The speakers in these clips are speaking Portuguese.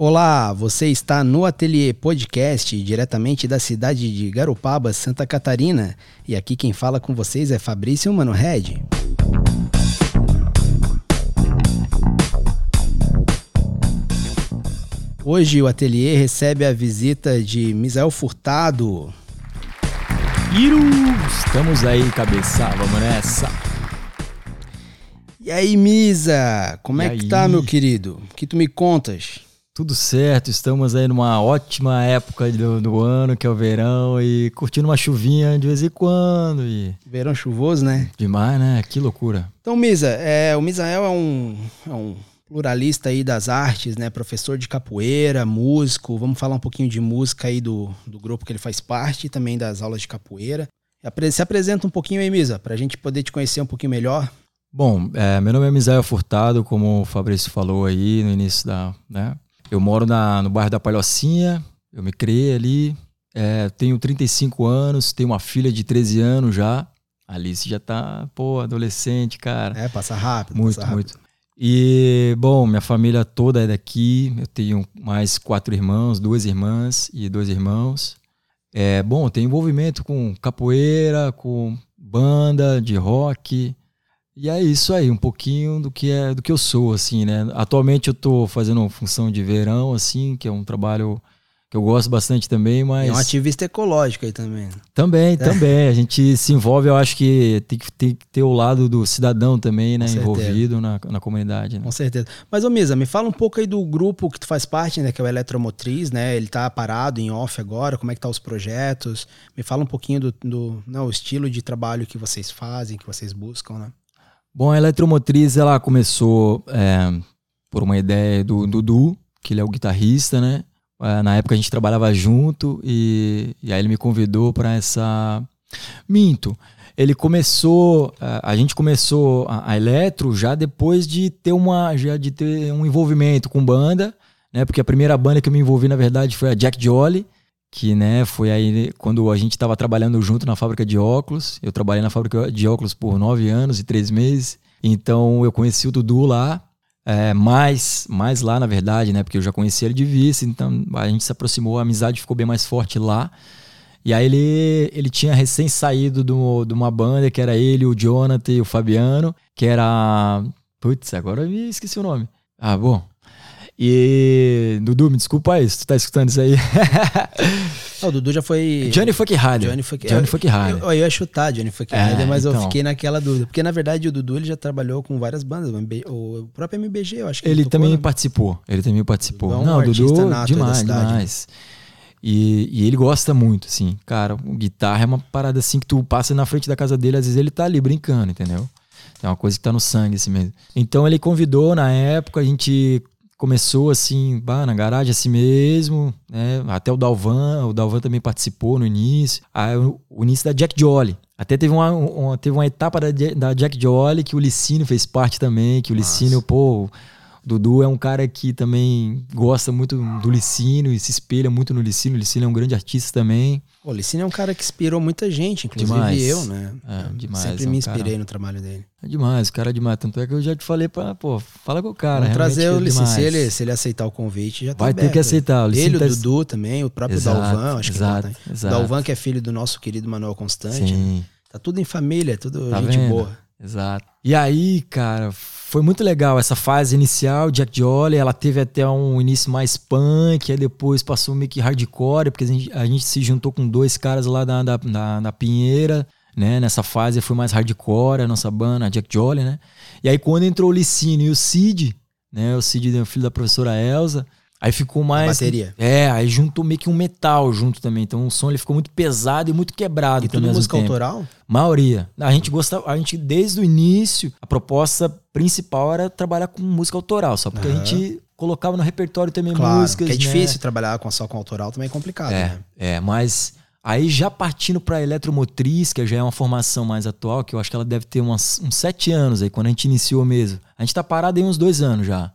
Olá, você está no Ateliê Podcast, diretamente da cidade de Garopaba, Santa Catarina. E aqui quem fala com vocês é Fabrício Mano Red. Hoje o ateliê recebe a visita de Misael Furtado. Iru! Estamos aí, cabeça, vamos nessa. E aí, Misa, como E é que aí? tá, meu querido? O que tu me contas? Tudo certo, estamos aí numa ótima época do, do ano, que é o verão, e curtindo uma chuvinha de vez em quando. E Verão chuvoso, né? demais, né? Que loucura. Então, Misa, é, o Misael é um, é um pluralista aí das artes, né? Professor de capoeira, músico. Vamos falar um pouquinho de música aí do, do grupo que ele faz parte e também das aulas de capoeira. Se apresenta um pouquinho aí, Misa, pra gente poder te conhecer um pouquinho melhor. Bom, é, meu nome é Misael Furtado, como o Fabrício falou aí no início da. Né? Eu moro na, no bairro da Palhocinha, eu me criei ali, é, tenho 35 anos, tenho uma filha de 13 anos já. A Alice já tá, pô, adolescente, cara. É, passa rápido. Muito, passa rápido. muito. E, bom, minha família toda é daqui. Eu tenho mais quatro irmãos, duas irmãs e dois irmãos. É, bom, tem envolvimento com capoeira, com banda de rock. E é isso aí, um pouquinho do que é do que eu sou, assim, né? Atualmente eu tô fazendo função de verão, assim, que é um trabalho que eu gosto bastante também, mas é um ativista ecológico aí também. também, também. A gente se envolve, eu acho que tem que, tem que ter o lado do cidadão também, né? Envolvido na, na comunidade. Né? Com certeza. Mas, ô Misa, me fala um pouco aí do grupo que tu faz parte, né? Que é o Eletromotriz, né? Ele tá parado em off agora, como é que tá os projetos? Me fala um pouquinho do, do não, o estilo de trabalho que vocês fazem, que vocês buscam, né? Bom, a Eletromotriz, ela começou é, por uma ideia do Dudu, que ele é o guitarrista, né? É, na época a gente trabalhava junto e, e aí ele me convidou para essa... Minto. Ele começou, é, a gente começou a, a Eletro já depois de ter uma, já de ter um envolvimento com banda, né? Porque a primeira banda que eu me envolvi, na verdade, foi a Jack Jolly, que né, foi aí quando a gente estava trabalhando junto na fábrica de óculos. Eu trabalhei na fábrica de óculos por nove anos e três meses. Então eu conheci o Dudu lá, é, mais, mais lá na verdade, né? Porque eu já conhecia ele de vista, então a gente se aproximou, a amizade ficou bem mais forte lá. E aí ele, ele tinha recém saído do- de uma banda que era ele, o Jonathan e o Fabiano, que era. Putz, agora eu esqueci o nome. Ah, bom. E. Dudu, me desculpa aí se tu tá escutando isso aí. Ah, o Dudu já foi. Johnny Fuck Harder. Johnny Fuck Johnny eu- Fuck Harder. Eu, eu ia chutar Johnny Fuck É, Harder, mas eu então. fiquei naquela dúvida. Porque, na verdade, o Dudu ele já trabalhou com várias bandas. o O próprio MBG, eu acho que Ele tocou, também né? participou. Ele também participou. É um Não, artista Dudu, nato demais, demais. E, e ele gosta muito, assim. Cara, o guitarra é uma parada assim que tu passa na frente da casa dele, às vezes ele tá ali brincando, entendeu? É uma coisa que tá no sangue, assim mesmo. Então ele convidou na época, a gente começou assim, bah, na garagem assim mesmo, né? Até o Dalvan, o Dalvan também participou no início. Aí o, início da Jack Jolly. Até teve uma, uma- teve uma etapa da, da Jack Jolly que o Licínio fez parte também, que o Nossa. Licínio, pô, Dudu é um cara que também gosta muito do Licínio e se espelha muito no Licínio. O Licínio é um grande artista também. O Licínio é um cara que inspirou muita gente, inclusive Demais. eu, né? É, demais, Sempre é um me inspirei cara- no trabalho dele. É demais, o cara é demais. Tanto é que eu já te falei pra, pô, fala com o cara. Vamos trazer o é Licínio. Se ele, se ele aceitar o convite, já tá Vai ter aberto. que aceitar. O Ele, Licínio o tá- Dudu também, o próprio Exato, Dalvan, acho que exato, ele tá. exato. Dalvan, que é filho do nosso querido Manuel Constante. né? Sim. Tá tudo em família, tudo Tá gente vendo? boa. Exato. E aí, cara, foi muito legal essa fase inicial. Jack Jolly, ela teve até um início mais punk, aí depois passou meio que hardcore, porque a gente, a gente se juntou com dois caras lá da, da, da, da Pinheira, né? Nessa fase foi mais hardcore, a nossa banda, a Jack Jolly, né? E aí quando entrou o Licínio e o Cid, né? O Cid, o filho da professora Elsa, aí ficou mais... bateria. É, aí juntou meio que um metal junto também. Então o som ele ficou muito pesado e muito quebrado E tudo música tempo. autoral? Maioria. A gente gostava, a gente desde o início, a proposta principal era trabalhar com música autoral, só porque a Aham. gente colocava no repertório também Claro, músicas, porque é né? difícil trabalhar com só com autoral, também é complicado, É, né? é, mas aí já partindo para eletromotriz, que já é uma formação mais atual, que eu acho que ela deve ter umas, uns sete anos aí, quando a gente iniciou mesmo. A gente tá parado aí uns dois anos já,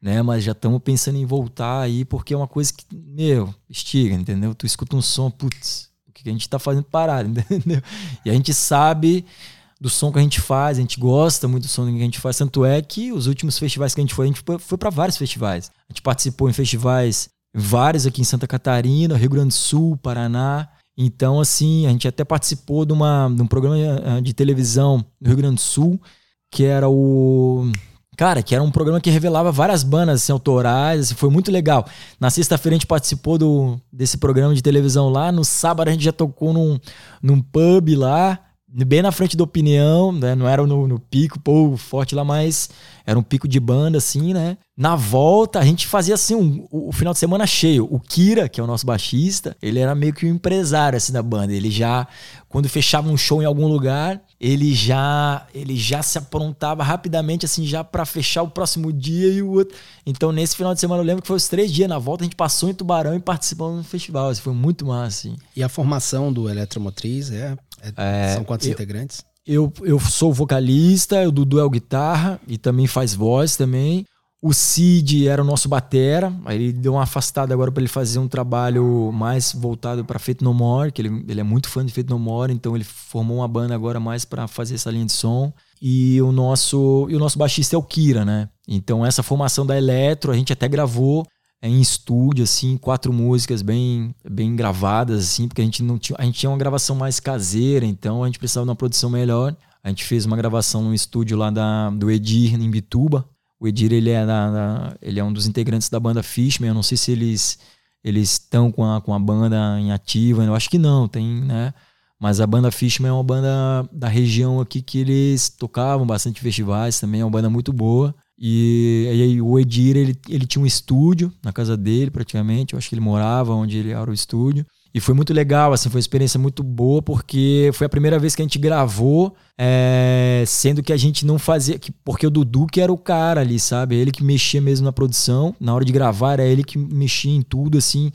Né? Mas já estamos pensando em voltar aí, porque é uma coisa que, meu, estiga, entendeu? Tu escuta um som, putz, o que a gente tá fazendo parado, entendeu? E a gente sabe do som que a gente faz, a gente gosta muito do som que a gente faz. Tanto é que os últimos festivais que a gente foi, a gente foi para vários festivais. A gente participou em festivais vários aqui em Santa Catarina, Rio Grande do Sul, Paraná. Então, assim, a gente até participou de, uma, de um programa eh, de televisão no Rio Grande do Sul, que era o. Cara, que era um programa que revelava várias bandas assim, autorais, assim, foi muito legal. Na sexta-feira a gente participou do, desse programa de televisão lá, no sábado a gente já tocou num, num pub lá, bem na frente da opinião, né? Não era no, no, pico, pô, forte lá, mas era um pico de banda, assim, né? Na volta, a gente fazia assim, um, o, o, final de semana cheio. O Kira, que é o nosso baixista, ele era meio que um empresário, assim, da banda. Ele já, quando fechava um show em algum lugar, ele já ele já se aprontava rapidamente, assim, já para fechar o próximo dia e o outro. Então, nesse final de semana, eu lembro que foi os três dias na volta, a gente passou em Tubarão e participou do festival. Assim, foi muito massa, assim. E a formação do Eletromotriz é é, São quantos eu, integrantes? Eu, eu sou vocalista, o Dudu é o guitarra e também faz voz também. O Cid era o nosso batera, aí ele deu uma afastada agora para ele fazer um trabalho mais voltado para Feito No More, que ele, ele é muito fã de Feito No More, então ele formou uma banda agora mais para fazer essa linha de som. E o nosso e o nosso baixista é o Kira, né? Então essa formação da Eletro, a gente até gravou é, em estúdio, assim, quatro músicas bem, bem gravadas, assim, porque a gente não tinha, a gente tinha uma gravação mais caseira, então a gente precisava de uma produção melhor. A gente fez uma gravação no estúdio lá da, do Edir, em Bituba. O Edir, ele é, da, da, ele é um dos integrantes da banda Fishman. Eu não sei se eles eles estão com a, com a banda em ativa. Eu acho que não, tem, né? Mas a banda Fishman é uma banda da região aqui que eles tocavam bastante festivais também. É uma banda muito boa. E, e aí o Edir, ele, ele tinha um estúdio na casa dele, praticamente. Eu acho que ele morava onde ele era o estúdio. E foi muito legal, assim, foi uma experiência muito boa, porque foi a primeira vez que a gente gravou, é, sendo que a gente não fazia. Que, porque o Dudu que era o cara ali, sabe? Ele que mexia mesmo na produção. Na hora de gravar, era ele que mexia em tudo, assim.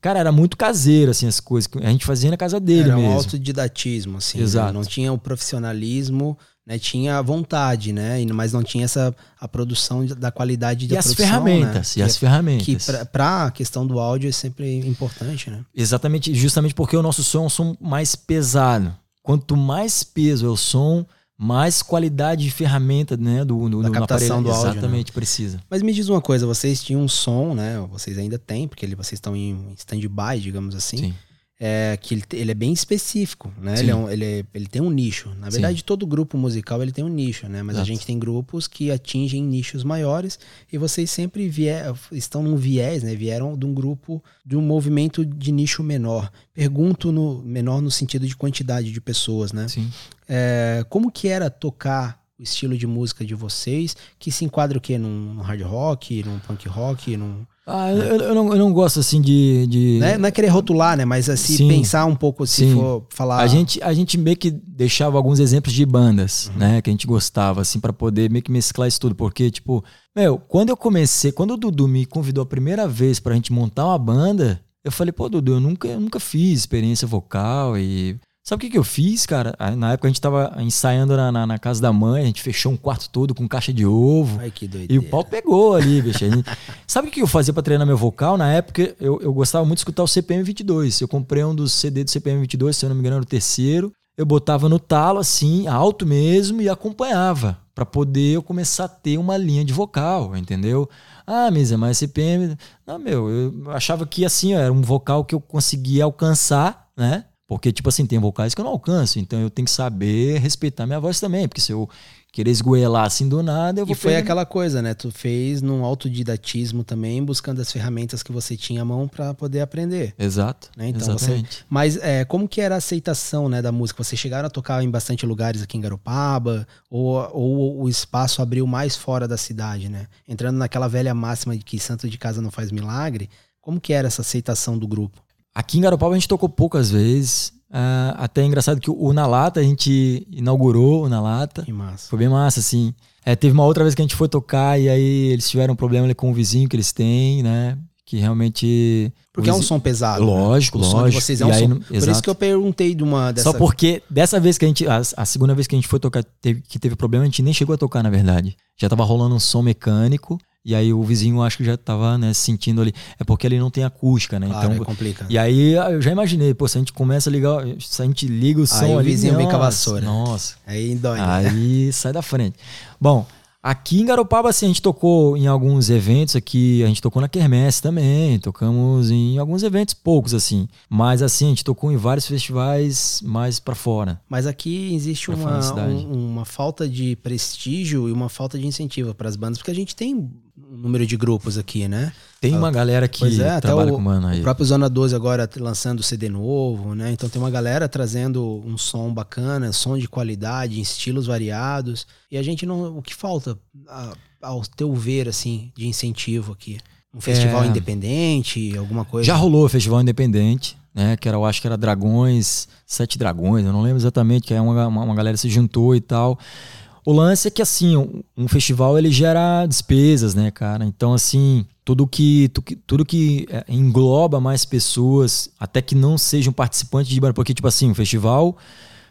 Cara, era muito caseiro, assim, as coisas. A gente fazia na casa dele era mesmo. Era um autodidatismo, assim. Né? Exato. Né? Não tinha o profissionalismo né, tinha vontade, né, mas não tinha essa a produção da qualidade da e as ferramentas, né? e as ferramentas. Que para a questão do áudio é sempre importante, né? Exatamente, justamente porque o nosso som é um som mais pesado. Quanto mais peso é o som, mais qualidade de ferramenta, né, do, do da captação do áudio. Exatamente, né? precisa. Mas me diz uma coisa, vocês tinham um som, né? Vocês ainda têm, porque vocês estão em stand-by, digamos assim. Sim é, que ele, ele, é bem específico, né? Ele, é um, ele, é, ele, tem um nicho. Na verdade, Sim. todo grupo musical ele tem um nicho, né? Mas Exato. a gente tem grupos que atingem nichos maiores e vocês sempre vier, estão num viés, né? Vieram de um grupo, de um movimento de nicho menor. Pergunto no menor no sentido de quantidade de pessoas, né? Sim. É, como que era tocar o estilo de música de vocês, que se enquadra o quê? Num, num hard rock, num punk rock, num ah, eu, eu, não, eu não gosto assim de. de... Não, é, não é querer rotular, né? Mas assim, sim, pensar um pouco, se sim. for falar. A gente, a gente meio que deixava alguns exemplos de bandas, uhum. né? Que a gente gostava, assim, para poder meio que mesclar isso tudo. Porque, tipo, meu, quando eu comecei, quando o Dudu me convidou a primeira vez pra gente montar uma banda, eu falei, pô, Dudu, eu nunca, eu nunca fiz experiência vocal e Sabe o que, que eu fiz, cara? Na época a gente tava ensaiando na, na, na, casa da mãe, a gente fechou um quarto todo com caixa de ovo. Ai, que doideira. E o pau pegou ali, bicho. Gente... Sabe o que eu fazia para treinar meu vocal? Na época eu, eu gostava muito de escutar o CPM 22. Eu comprei um dos CD do CPM 22, se eu não me engano, era o terceiro. Eu botava no talo, assim, alto mesmo, e acompanhava. para poder eu começar a ter uma linha de vocal, entendeu? Ah, Misa, mas CPM. Não, meu, eu achava que assim, ó, era um vocal que eu conseguia alcançar, né? Porque, tipo assim, tem vocais que eu não alcanço, então eu tenho que saber respeitar minha voz também, porque se eu querer esgoelar assim do nada, eu vou... E foi aquela coisa, né? Tu fez num autodidatismo também, buscando as ferramentas que você tinha à mão para poder aprender. Exato, né? então, exatamente. Você... Mas é, como que era a aceitação né, da música? Vocês chegaram a tocar em bastante lugares aqui em Garopaba? Ou, ou o espaço abriu mais fora da cidade, né? Entrando naquela velha máxima de que santo de casa não faz milagre, como que era essa aceitação do grupo? Aqui em Garopaba a gente tocou poucas vezes. Uh, até é engraçado que o Na Lata a gente inaugurou o Na Lata. Que massa. Foi bem massa, assim. É, teve uma outra vez que a gente foi tocar e aí eles tiveram um problema ali com o vizinho que eles têm, né? Que realmente. Porque vizinho... é um som pesado. Lógico, né? lógico. O som de vocês é um aí, som. Por exato. isso que eu perguntei de uma dessa. Só porque dessa vez que a gente. A, a segunda vez que a gente foi tocar, teve, que teve problema, a gente nem chegou a tocar, na verdade. Já tava rolando um som mecânico. E aí o vizinho acho que já tava, né, sentindo ali. É porque ali não tem acústica, né? Claro, então é complica. E aí eu já imaginei, pô, se a gente começa a ligar, se a gente liga o som aí ali, o vizinho vem com a nossa, vassoura. Nossa. Aí dói. né? Aí sai da frente. Bom, aqui em Garopaba, assim, a gente tocou em alguns eventos aqui, a gente tocou na Quermesse também, tocamos em alguns eventos poucos, assim. Mas assim, a gente tocou em vários festivais mais pra fora. Mas aqui existe Pra uma, um- uma falta de prestígio e uma falta de incentivo para as bandas, porque a gente tem número de grupos aqui, né? Tem uma galera que Pois é, até trabalha o, com mano aí. o próprio Zona 12 agora t- lançando CD novo, né? Então tem uma galera trazendo um som bacana, som de qualidade, em estilos variados. E a gente não. O que falta, a- ao teu ver, assim, de incentivo aqui? Um festival É. independente, alguma coisa? Já rolou o Festival Independente, né? Que era, eu acho que era Dragões, Sete Dragões, eu não lembro exatamente, que aí uma, uma, uma galera se juntou e tal. O lance é que, assim, um, um festival ele gera despesas, né, cara? Então, assim, tudo que, tu- que- tudo que é, engloba mais pessoas, até que não sejam participantes de banda, porque, tipo assim, o festival.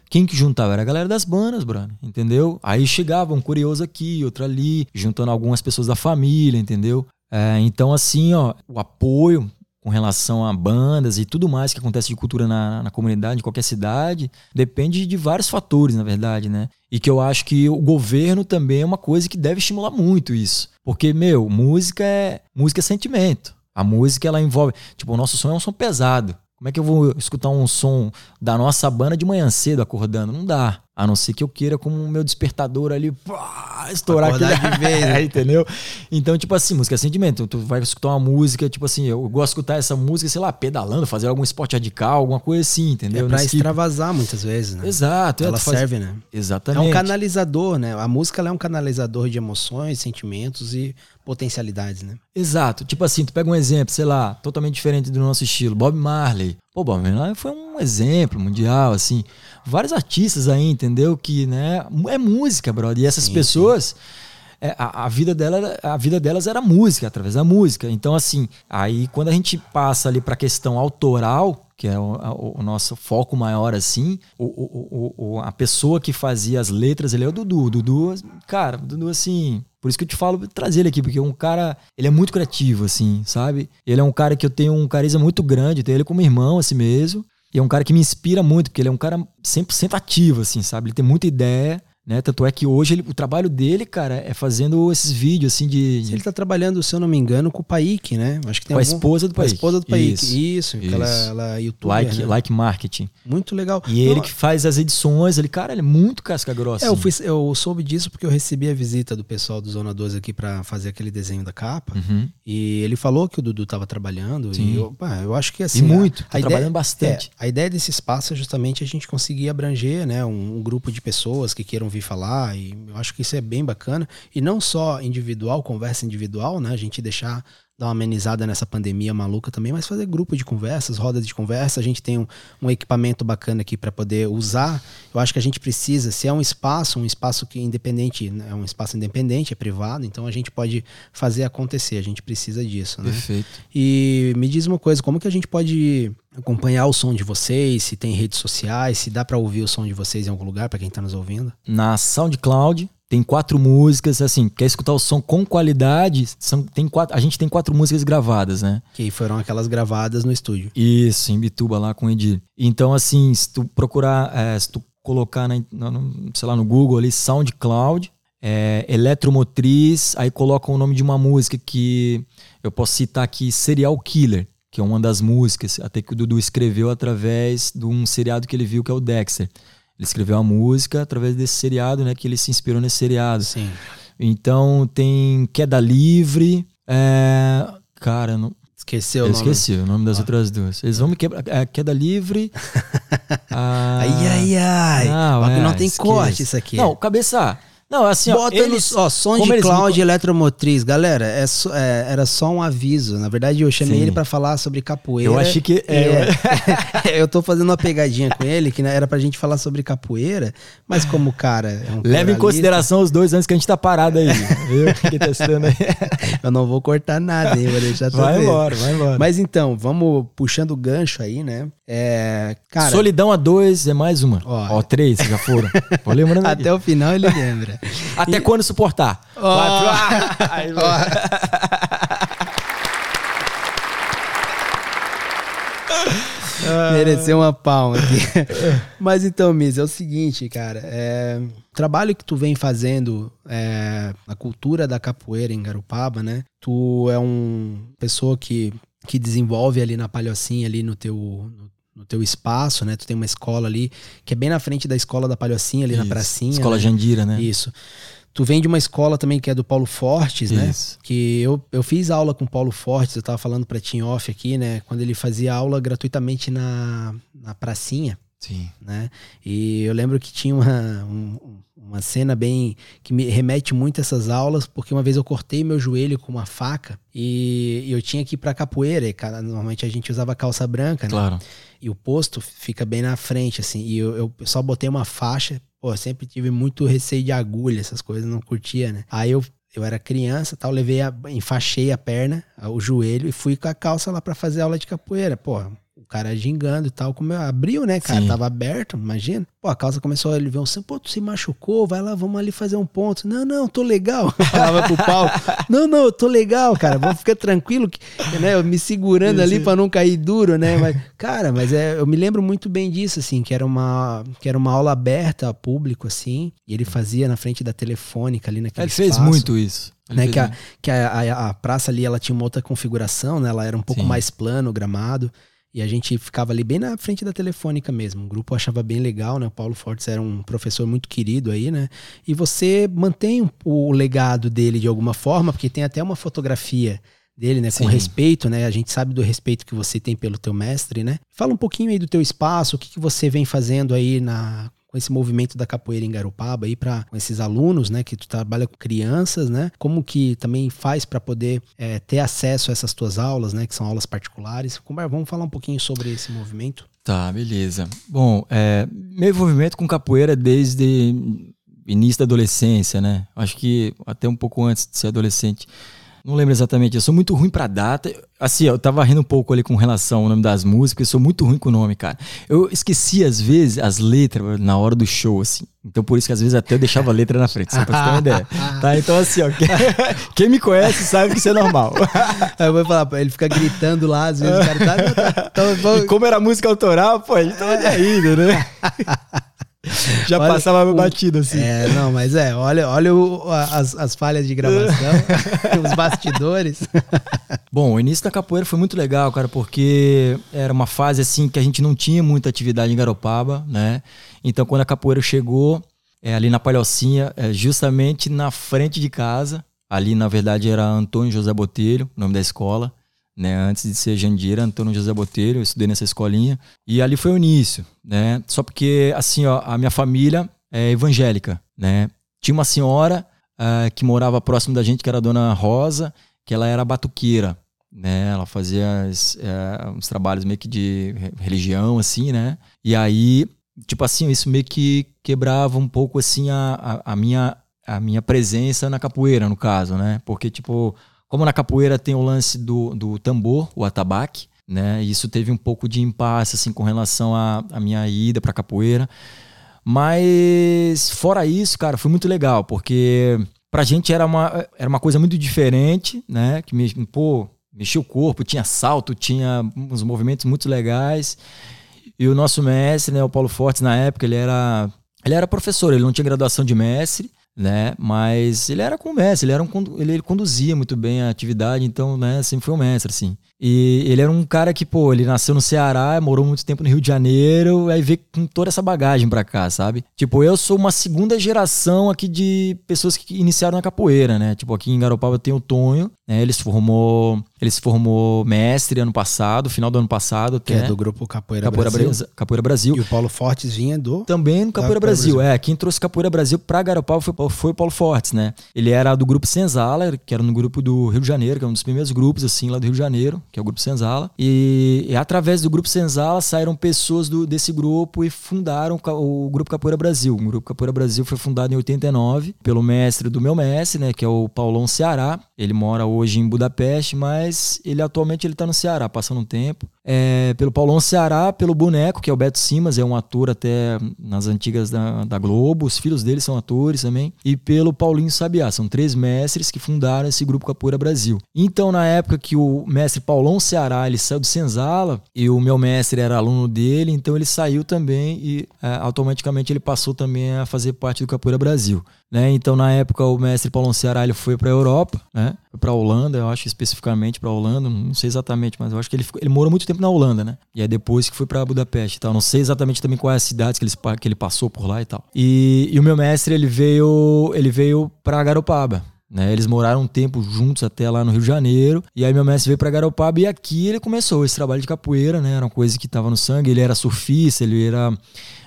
Quem que juntava? Era a galera das bandas, brother, entendeu? Aí chegava um curioso aqui, outro ali, juntando algumas pessoas da família, entendeu? É, então, assim, ó, o apoio com relação a bandas e tudo mais que acontece de cultura na, na comunidade, em qualquer cidade, depende de vários fatores, na verdade, né? E que eu acho que o governo também é uma coisa que deve estimular muito isso. Porque, meu, música é, música é sentimento. A música, ela envolve... Tipo, o nosso som é um som pesado. Como é que eu vou escutar um som da nossa banda de manhã cedo acordando? Não dá. A não ser que eu queira como o meu despertador ali, pá, estourar Acordar aquele... de vez, né? entendeu? Então, tipo assim, música é sentimento. Tu vai escutar uma música, tipo assim, eu gosto de escutar essa música, sei lá, pedalando, fazer algum esporte radical, alguma coisa assim, É entendeu? pra Nesse tipo- extravasar muitas vezes, né? Exato. é, Ela faz- serve, né? É Exatamente. um canalizador, né? A música é um canalizador de emoções, sentimentos e potencialidades, né? Exato. Tipo assim, tu pega um exemplo, sei lá, totalmente diferente do nosso estilo. Bob Marley. Pô, Bob Marley foi um exemplo mundial, assim. Vários artistas aí, entendeu? Que, né, é música, brother. E essas Sim, pessoas, é, a, a vida dela, a vida delas era música, através da música. Então, assim, aí quando a gente passa ali pra questão autoral, que é o, a- o nosso foco maior, assim, o, o, o- o- a pessoa que fazia as letras, ele é o Dudu. O Dudu, cara, o Dudu, assim. Por isso que eu te falo trazer ele aqui, porque é um cara, ele é muito criativo, assim, sabe? Ele é um cara que eu tenho um carisma muito grande, eu tenho ele como irmão, assim mesmo. E é um cara que me inspira muito, porque ele é um cara 100% ativo, assim, sabe? Ele tem muita ideia, né? Tanto é que hoje ele- o trabalho dele, cara, é fazendo esses vídeos, assim, de. Ele tá trabalhando, se eu não me engano, com o Paik, né? Acho que tem Com a algum- esposa do com a Paik. esposa do Paik. Isso, Isso, ela, isso. ela é youtuber, like, né? like marketing. Muito legal. E ele Não, que faz as edições, ele, cara, ele é muito casca grossa. É, eu, assim. fui, eu soube disso porque eu recebi a visita do pessoal do Zona 12 aqui pra fazer aquele desenho da capa. Uhum. E ele falou que o Dudu tava trabalhando. Sim. E eu, pá, eu acho que assim. E muito, a, tá a trabalhando ideia, bastante. é, a ideia desse espaço é justamente a gente conseguir abranger né, um, um grupo de pessoas que queiram vir falar. E eu acho que isso é bem bacana. E não só individual, conversa individual, né? A gente deixar dar uma amenizada nessa pandemia maluca também, mas fazer grupo de conversas, rodas de conversa. A gente tem um, um equipamento bacana aqui para poder usar. Eu acho que a gente precisa, se é um espaço, um espaço que independente, né, é um espaço independente, é privado, então a gente pode fazer acontecer. A gente precisa disso, né? Perfeito. E me diz uma coisa, como que a gente pode acompanhar o som de vocês? Se tem redes sociais, se dá para ouvir o som de vocês em algum lugar para quem tá nos ouvindo? Na SoundCloud tem quatro músicas, assim, quer escutar o som com qualidade, são, tem quatro, a gente tem quatro músicas gravadas, né? Que foram aquelas gravadas no estúdio. Isso, em Bituba lá com o Edir. Então, assim, se tu procurar, é, se tu colocar, na, no, sei lá, no Google ali, SoundCloud, é, Eletromotriz, aí coloca o nome de uma música que eu posso citar aqui, Serial Killer, que é uma das músicas, até que o Dudu escreveu através de um seriado que ele viu, que é o Dexter. Ele escreveu a música através desse seriado, né? Que ele se inspirou nesse seriado. Sim. Então tem Queda Livre. É... Cara, não, Esqueceu eu o nome. esqueci o nome das outras duas. Eles vão me quebrar. É, queda livre. ah, Ai, ai, ai. Não, Ó, que é, não tem esquece. corte isso aqui. Não, cabeça. Não, assim, ó, Bota eles, no ó, som de me cloud co- eletromotriz. Galera, é é, era só um aviso. Na verdade, eu chamei Sim. ele pra falar sobre capoeira. Eu achei que- é, é- eu tô fazendo uma pegadinha com ele, que né, era pra gente falar sobre capoeira, mas como o cara é um Leva em consideração os dois anos que a gente tá parado aí. viu? Fiquei testando aí. Eu não vou cortar nada, hein? Vou deixar tudo Vai embora, vai embora. Mas então, vamos puxando o gancho aí, né? É, cara, Solidão a dois é mais uma. Ó. Ó, três já foram. Vou lembrando aqui. até o final ele lembra. Até e... quando suportar? Oh. Vai, Aí, Mereceu uma palma aqui. Mas então, Miss, é o seguinte, cara. É, o trabalho que tu vem fazendo é, na cultura da capoeira em Garopaba, né? Tu é uma pessoa que, que desenvolve ali na Palhocinha, ali no teu, no, teu espaço, né? Tu tem uma escola ali, que é bem na frente da escola da Palhocinha, ali Isso. na pracinha. Escola né? Jandira, né? Isso. Tu vem de uma escola também que é do Paulo Fortes, né? Isso. Que eu, eu fiz aula com o Paulo Fortes, eu tava falando pra Tim Off aqui, né? Quando ele fazia aula gratuitamente na, na pracinha. Sim. Né? E eu lembro que tinha uma, um, uma cena bem. que me remete muito a essas aulas, porque uma vez eu cortei meu joelho com uma faca e, eu tinha que ir pra capoeira. E, cara, normalmente a gente usava calça branca, né? Claro. E o posto fica bem na frente, assim. E eu, eu só botei uma faixa Pô, sempre tive muito receio de agulha, essas coisas, não curtia, né? Aí eu, eu era criança, tal, levei a, enfaixei a perna, o joelho e fui com a calça lá para fazer aula de capoeira. Pô, cara gingando e tal. Como eu, abriu, né, cara? Sim. Tava aberto, imagina. Pô, a calça começou a ele ver um pô, tu se machucou, vai lá, vamos ali fazer um ponto. Não, não, tô legal. Falava pro pau. Não, não, eu tô legal, cara. Vamos ficar tranquilo, que, né? Eu me segurando ali para não cair duro, né? Mas, cara, mas é, eu me lembro muito bem disso, assim, que era uma, que era uma aula aberta a público, assim, e ele fazia na frente da telefônica ali naquele Ele fez muito isso. né, que a, que a, a, a, praça ali ela tinha uma outra configuração, né? Ela era um pouco Sim. mais plano, gramado. E a gente ficava ali bem na frente da telefônica mesmo. O grupo achava bem legal, né? O Paulo Fortes era um professor muito querido aí, né? E você mantém o legado dele de alguma forma, porque tem até uma fotografia dele, né? Com respeito, né? A gente sabe do respeito que você tem pelo teu mestre, né? Fala um pouquinho aí do teu espaço, o que, que você vem fazendo aí na com esse movimento da capoeira em Garopaba aí para esses alunos, né, que tu trabalha com crianças, né? Como que também faz para poder é, ter acesso a essas tuas aulas, né, que são aulas particulares? É, vamos falar um pouquinho sobre esse movimento? Tá, beleza. Bom, é, meu envolvimento com capoeira desde início da adolescência, né? Acho que até um pouco antes de ser adolescente. Não lembro exatamente. Eu sou muito ruim pra data. Assim, eu tava rindo um pouco ali com relação ao nome das músicas. Eu sou muito ruim com o nome, cara. Eu esqueci, às vezes, as letras na hora do show, assim. Então, por isso que às vezes até eu deixava a letra na frente, só pra você ter uma ideia. Tá? Então, assim, ó. Quem, quem me conhece sabe que isso é normal. eu vou falar, ele fica gritando lá, às vezes o cara tá. tá, tá, tá e como era música autoral, pô, a gente tava ainda, né? Já olha, passava o, batido assim. É, não, mas é, olha, olha o, as, as falhas de gravação, os bastidores. Bom, o início da capoeira foi muito legal, cara, porque era uma fase assim que a gente não tinha muita atividade em Garopaba, né? Então quando a capoeira chegou, é, ali na Palhocinha, é, justamente na frente de casa, ali na verdade era Antônio José Botelho, nome da escola né? Antes de ser Jandira, Antônio José Botelho, eu estudei nessa escolinha. E ali foi o início, né? Só porque, assim, ó, a minha família é evangélica, né? Tinha uma senhora uh, que morava próximo da gente, que era a dona Rosa, que ela era batuqueira, né? Ela fazia uh, uns trabalhos meio que de religião, assim, né? E aí, tipo assim, isso meio que quebrava um pouco, assim, a, a, a minha a minha presença na capoeira, no caso, né? Porque, tipo, como na capoeira tem o lance do, do tambor, o atabaque, né? Isso teve um pouco de impasse assim com relação à, minha ida para capoeira. Mas fora isso, cara, foi muito legal, porque pra gente era uma, era uma coisa muito diferente, né? Que me, pô, mexia o corpo, tinha salto, tinha uns movimentos muito legais. E o nosso mestre, né, o Paulo Fortes, na época, ele era, ele era professor, ele não tinha graduação de mestre, né? Mas ele era com o mestre, ele era um ele, ele conduzia muito bem a atividade, então, né, sempre foi um mestre assim. E ele era um cara que, pô, ele nasceu no Ceará, morou muito tempo no Rio de Janeiro, aí veio com toda essa bagagem pra cá, sabe? Tipo, eu sou uma segunda geração aqui de pessoas que iniciaram na capoeira, né? Tipo, aqui em Garopaba tem o Tonho, né? Ele se formou, ele se formou mestre ano passado, final do ano passado. Que é do grupo Capoeira, Capoeira Brasil. Brasil. Capoeira Brasil. E o Paulo Fortes vinha do... Também no Capoeira, Capoeira Brasil. Brasil. É, quem trouxe Capoeira Brasil pra Garopaba foi, foi o Paulo Fortes, né? Ele era do grupo Senzala, que era no grupo do Rio de Janeiro, que é um dos primeiros grupos, assim, lá do Rio de Janeiro que é o Grupo Senzala. E, e através do Grupo Senzala saíram pessoas do, desse grupo e fundaram o Grupo Capoeira Brasil. O Grupo Capoeira Brasil foi fundado em 89 pelo mestre do meu mestre, né, que é o Paulão Ceará. Ele mora hoje em Budapeste, mas ele atualmente ele está no Ceará, passando um tempo. É, pelo Paulão Ceará, pelo Boneco, que é o Beto Simas, é um ator até nas antigas da, da Globo, os filhos dele são atores também, e pelo Paulinho Sabiá, são três mestres que fundaram esse grupo Capoeira Brasil. Então, na época que o mestre Paulão Ceará, ele saiu do Senzala, e o meu mestre era aluno dele, então ele saiu também e é, automaticamente ele passou também a fazer parte do Capoeira Brasil. Né? Então, na época, o mestre Paulo Ceará ele foi para a Europa, né? para a Holanda, eu acho especificamente para a Holanda, não sei exatamente, mas eu acho que ele, ficou, ele morou muito tempo na Holanda, né? E aí depois que foi para Budapeste e tal. Não sei exatamente também quais as cidades que ele, que ele passou por lá e tal. E, e o meu mestre, ele veio, ele veio para Garopaba. Né, eles moraram um tempo juntos até lá no Rio de Janeiro. E aí meu mestre veio para Garopaba e aqui ele começou esse trabalho de capoeira, né? Era uma coisa que estava no sangue. Ele era surfista, ele era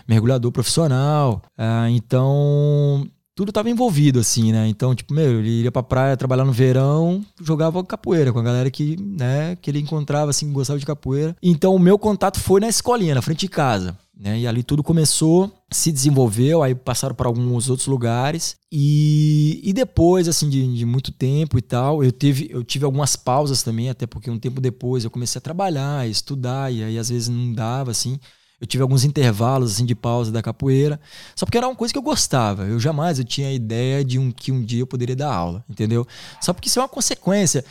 mergulhador profissional. Ah, então tudo tava envolvido, assim, né? Então, tipo, meu, ele ia pra praia trabalhar no verão, jogava capoeira com a galera que, né, que ele encontrava, assim, gostava de capoeira. Então, o meu contato foi na escolinha, na frente de casa. Né? E ali tudo começou, se desenvolveu, aí passaram para alguns outros lugares. E, e depois, assim, de, de, muito tempo e tal, eu, teve, eu tive algumas pausas também, até porque um tempo depois eu comecei a trabalhar, estudar, e aí às vezes não dava, assim. Eu tive alguns intervalos assim de pausa da capoeira, só porque era uma coisa que eu gostava. Eu jamais eu tinha a ideia de um que um dia eu poderia dar aula, entendeu? Só porque isso é uma consequência,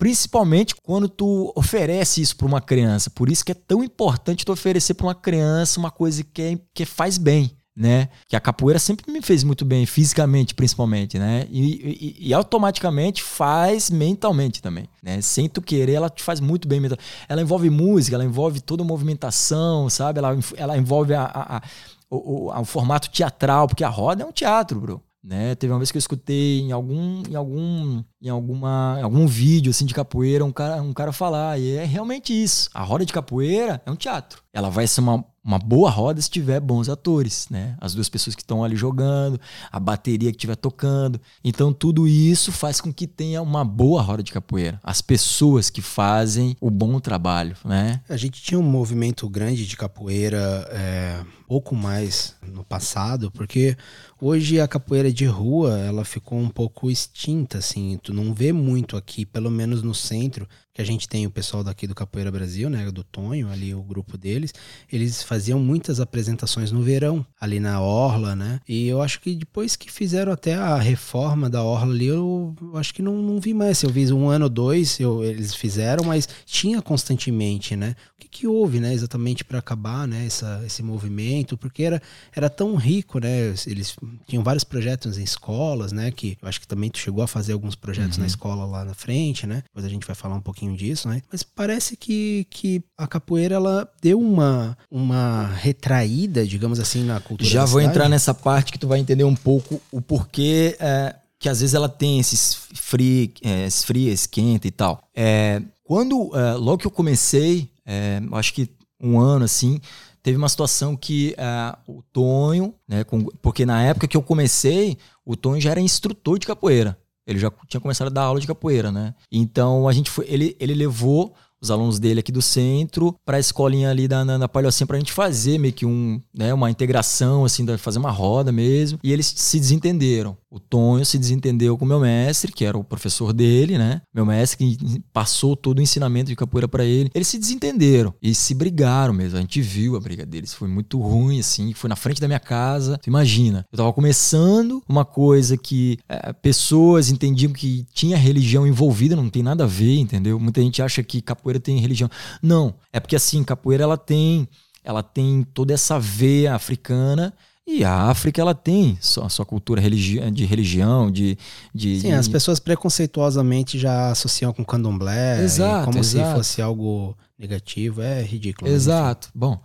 principalmente quando tu oferece isso para uma criança. Por isso que é tão importante tu oferecer para uma criança uma coisa que, é, que faz bem né? Que a capoeira sempre me fez muito bem, fisicamente principalmente, né? E, e, e, automaticamente faz mentalmente também, né? Sem tu querer, ela te faz muito bem. Ela envolve música, ela envolve toda a movimentação, sabe? Ela, ela envolve a, a, a o, o, formato teatral, porque a roda é um teatro, bro. Né? Teve uma vez que eu escutei em algum em algum em alguma em algum vídeo assim de capoeira um cara um cara falar e é realmente isso. A roda de capoeira é um teatro. Ela vai ser uma uma boa roda se tiver bons atores, né? As duas pessoas que estão ali jogando, a bateria que estiver tocando. Então tudo isso faz com que tenha uma boa roda de capoeira. As pessoas que fazem o bom trabalho, né? A gente tinha um movimento grande de capoeira é, pouco mais no passado, porque hoje a capoeira de rua ela ficou um pouco extinta, assim. Tu não vê muito aqui, pelo menos no centro que a gente tem o pessoal daqui do Capoeira Brasil, né, do Tonho, ali o grupo deles, eles faziam muitas apresentações no verão, ali na Orla, né? E eu acho que depois que fizeram até a reforma da Orla ali, eu, eu acho que não, não vi mais. Eu vi um ano ou dois, eu, eles fizeram, mas tinha constantemente, né? O que, que houve, né, exatamente para acabar, né, essa, esse movimento? Porque era, era tão rico, né? Eles tinham vários projetos em escolas, né? Que eu acho que também tu chegou a fazer alguns projetos uhum. na escola lá na frente, né? Depois a gente vai falar um pouquinho pouquinho disso, né? Mas parece que, que a capoeira ela deu uma, uma retraída, digamos assim, na cultura. Já vou cidade. entrar nessa parte que tu vai entender um pouco o porquê é, que às vezes ela tem esses free, é, esfria, esquenta e tal. É, quando, é, logo que eu comecei, é, acho que um ano assim, teve uma situação que é, o Tonho, né, com, porque na época que eu comecei, o Tonho já era instrutor de capoeira. Ele já tinha começado a dar aula de capoeira, né? Então a gente foi, ele, ele levou os alunos dele aqui do centro para a escolinha ali da, na, na Palhocinha para a gente fazer meio que um, né, uma integração, assim, fazer uma roda mesmo. E eles se desentenderam. O Tonho se desentendeu com meu mestre, que era o professor dele, né? Meu mestre que passou todo o ensinamento de capoeira para ele. Eles se desentenderam e se brigaram mesmo. A gente viu a briga deles. Foi muito ruim, assim. Foi na frente da minha casa. Tu imagina, eu tava começando uma coisa que é, pessoas entendiam que tinha religião envolvida, não tem nada a ver, entendeu? Muita gente acha que capoeira tem religião. Não, é porque assim, capoeira ela tem ela tem toda essa veia africana e a África, ela tem sua, sua cultura religi de religião, de, de... Sim, de... as pessoas preconceituosamente já associam com candomblé, exato, como exato. se fosse algo negativo. É ridículo. Exato. Enfim. Bom,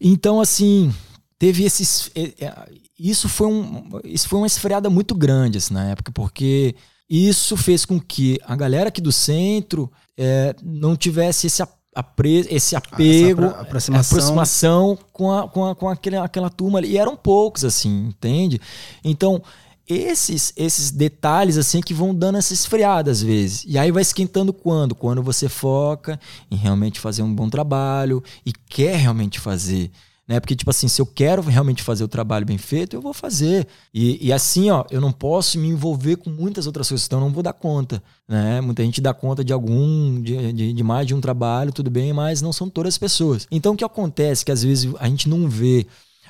então assim, teve esses... Isso foi, um, isso foi uma esfriada muito grande assim, na época, porque isso fez com que a galera aqui do centro é, não tivesse esse apoio apre, esse apego, Essa aproximação, aproximação com, a, com, a, com aquele, aquela turma ali. E eram poucos, assim, entende? Então, esses esses detalhes assim que vão dando essa esfriada às vezes. E aí vai esquentando quando? Quando você foca em realmente fazer um bom trabalho e quer realmente fazer. Né? Porque, tipo assim, se eu quero realmente fazer o trabalho bem feito, eu vou fazer. E, e assim, ó, eu não posso me envolver com muitas outras coisas, então eu não vou dar conta. Né? Muita gente dá conta de algum, de, de, de mais de um trabalho, tudo bem, mas não são todas as pessoas. Então o que acontece? Que às vezes a gente não vê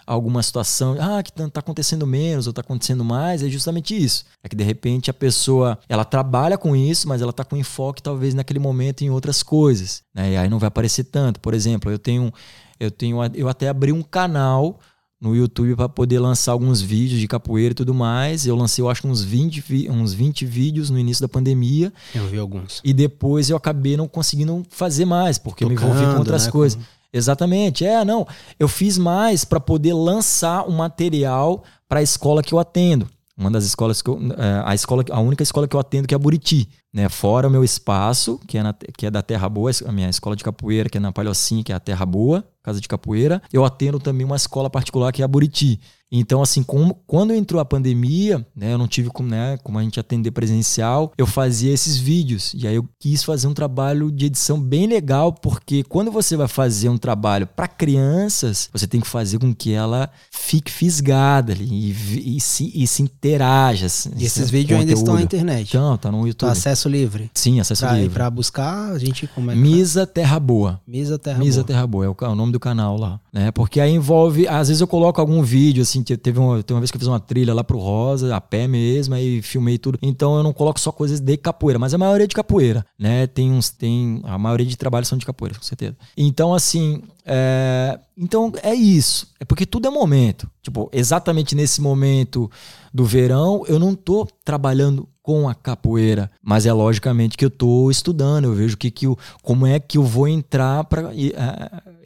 alguma situação, ah, que tá, tá acontecendo menos ou tá acontecendo mais, é justamente isso. É que de repente a pessoa, ela trabalha com isso, mas ela tá com enfoque talvez naquele momento em outras coisas, né? E aí não vai aparecer tanto. Por exemplo, eu tenho eu tenho eu até abri um canal no YouTube para poder lançar alguns vídeos de capoeira e tudo mais. Eu lancei, eu acho, uns 20, uns 20 vídeos no início da pandemia. Eu vi alguns. E depois eu acabei não conseguindo fazer mais, porque Tocando, eu me envolvi com outras né? coisas. Exatamente. É, não. Eu fiz mais para poder lançar um material para a escola que eu atendo. Uma das escolas que eu, é, a escola, a única escola que eu atendo que é Buriti, né? Fora o meu espaço, que é, na, que é da Terra Boa, a minha escola de capoeira, que é na Palhocinha, que é a Terra Boa, casa de capoeira. Eu atendo também uma escola particular que é a Buriti. Então, assim, como, quando entrou a pandemia, né, eu não tive como, né, como a gente atender presencial, eu fazia esses vídeos. E aí eu quis fazer um trabalho de edição bem legal, porque quando você vai fazer um trabalho para crianças, você tem que fazer com que ela fique fisgada ali e, e, se, e se interaja. Assim, e esses vídeos ainda estão na internet? Então, tá no YouTube. Tá acesso livre? Sim, acesso pra, livre. Para buscar, a gente como é Misa Terra Boa. Misa Terra Misa Boa. Terra Boa, é o, é o nome do canal lá. Né? Porque aí envolve, às vezes eu coloco algum vídeo, assim, teve uma, teve uma vez que eu fiz uma trilha lá pro Rosa, a pé mesmo, aí filmei tudo. Então eu não coloco só coisas de capoeira, mas a maioria é de capoeira, né? Tem uns, tem, a maioria de trabalhos são de capoeira, com certeza. Então, assim, é, então é isso. É porque tudo é momento. Tipo, exatamente nesse momento do verão, eu não tô trabalhando com a capoeira, mas é logicamente que eu estou estudando, eu vejo que, que eu, como é que eu vou entrar para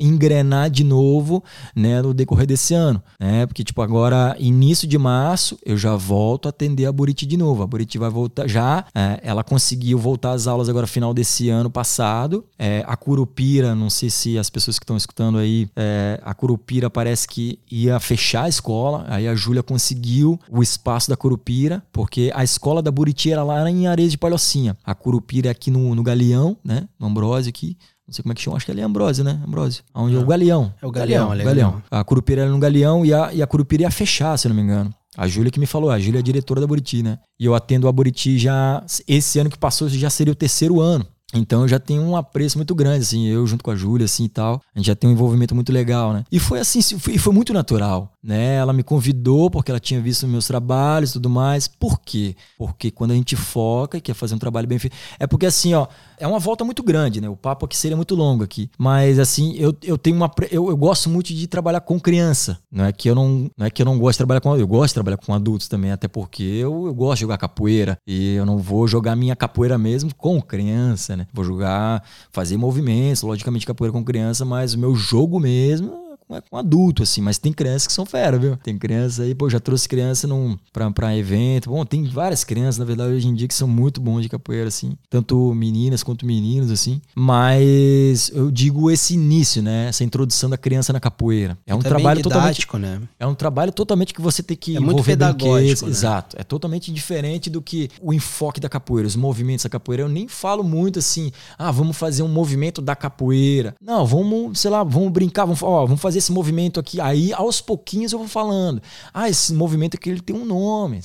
engrenar de novo né, no decorrer desse ano. Né? Porque, tipo, agora, início de março, eu já volto a atender a Buriti de novo. A Buriti vai voltar já, é, ela conseguiu voltar às aulas agora final desse ano passado. É, a Curupira, não sei se as pessoas que estão escutando aí, é, a Curupira parece que ia fechar a escola, aí a Júlia conseguiu o espaço da Curupira, porque a escola da Buriti era lá em Areia de Palhocinha. A Curupira é aqui no, no Galeão, né? No Ambrósio aqui. Não sei como é que chama, acho que ali é Ambrósio, né? Ambrósio. Onde é o Galeão. É o Galeão, Galeão. Galeão. A Curupira era no Galeão e a, e a Curupira ia fechar, se não me engano. A Júlia que me falou, a Júlia é a diretora da Buriti, né? E eu atendo a Buriti já. Esse ano que passou já seria o terceiro ano. Então eu já tenho um apreço muito grande, assim, eu junto com a Júlia, assim e tal. A gente já tem um envolvimento muito legal, né? E foi assim, foi, foi muito natural, né? Ela me convidou porque ela tinha visto meus trabalhos e tudo mais. Por quê? Porque quando a gente foca e quer fazer um trabalho bem feito. É porque assim, ó, é uma volta muito grande, né? O papo aqui seria muito longo aqui. Mas assim, eu, eu tenho uma. Eu, eu gosto muito de trabalhar com criança. Não é que eu não, não é que eu não gosto de trabalhar com. Eu gosto de trabalhar com adultos também, até porque eu, eu gosto de jogar capoeira. E eu não vou jogar minha capoeira mesmo com criança, né? Vou jogar, fazer movimentos, logicamente capoeira com criança, mas o meu jogo mesmo é com adulto, assim, mas tem crianças que são fera, viu? Tem crianças aí, pô, já trouxe criança num, pra, pra evento. Bom, tem várias crianças, na verdade, hoje em dia que são muito bons de capoeira, assim. Tanto meninas quanto meninos, assim. Mas eu digo esse início, né? Essa introdução da criança na capoeira. É um Também trabalho didático, totalmente. né? É um trabalho totalmente que você tem que é muito pedagógico, né? Exato. É totalmente diferente do que o enfoque da capoeira, os movimentos da capoeira. Eu nem falo muito assim, ah, vamos fazer um movimento da capoeira. Não, vamos, sei lá, vamos brincar, vamos, ó, vamos fazer esse movimento aqui. Aí, aos pouquinhos, eu vou falando. Ah, esse movimento aqui ele tem um nome.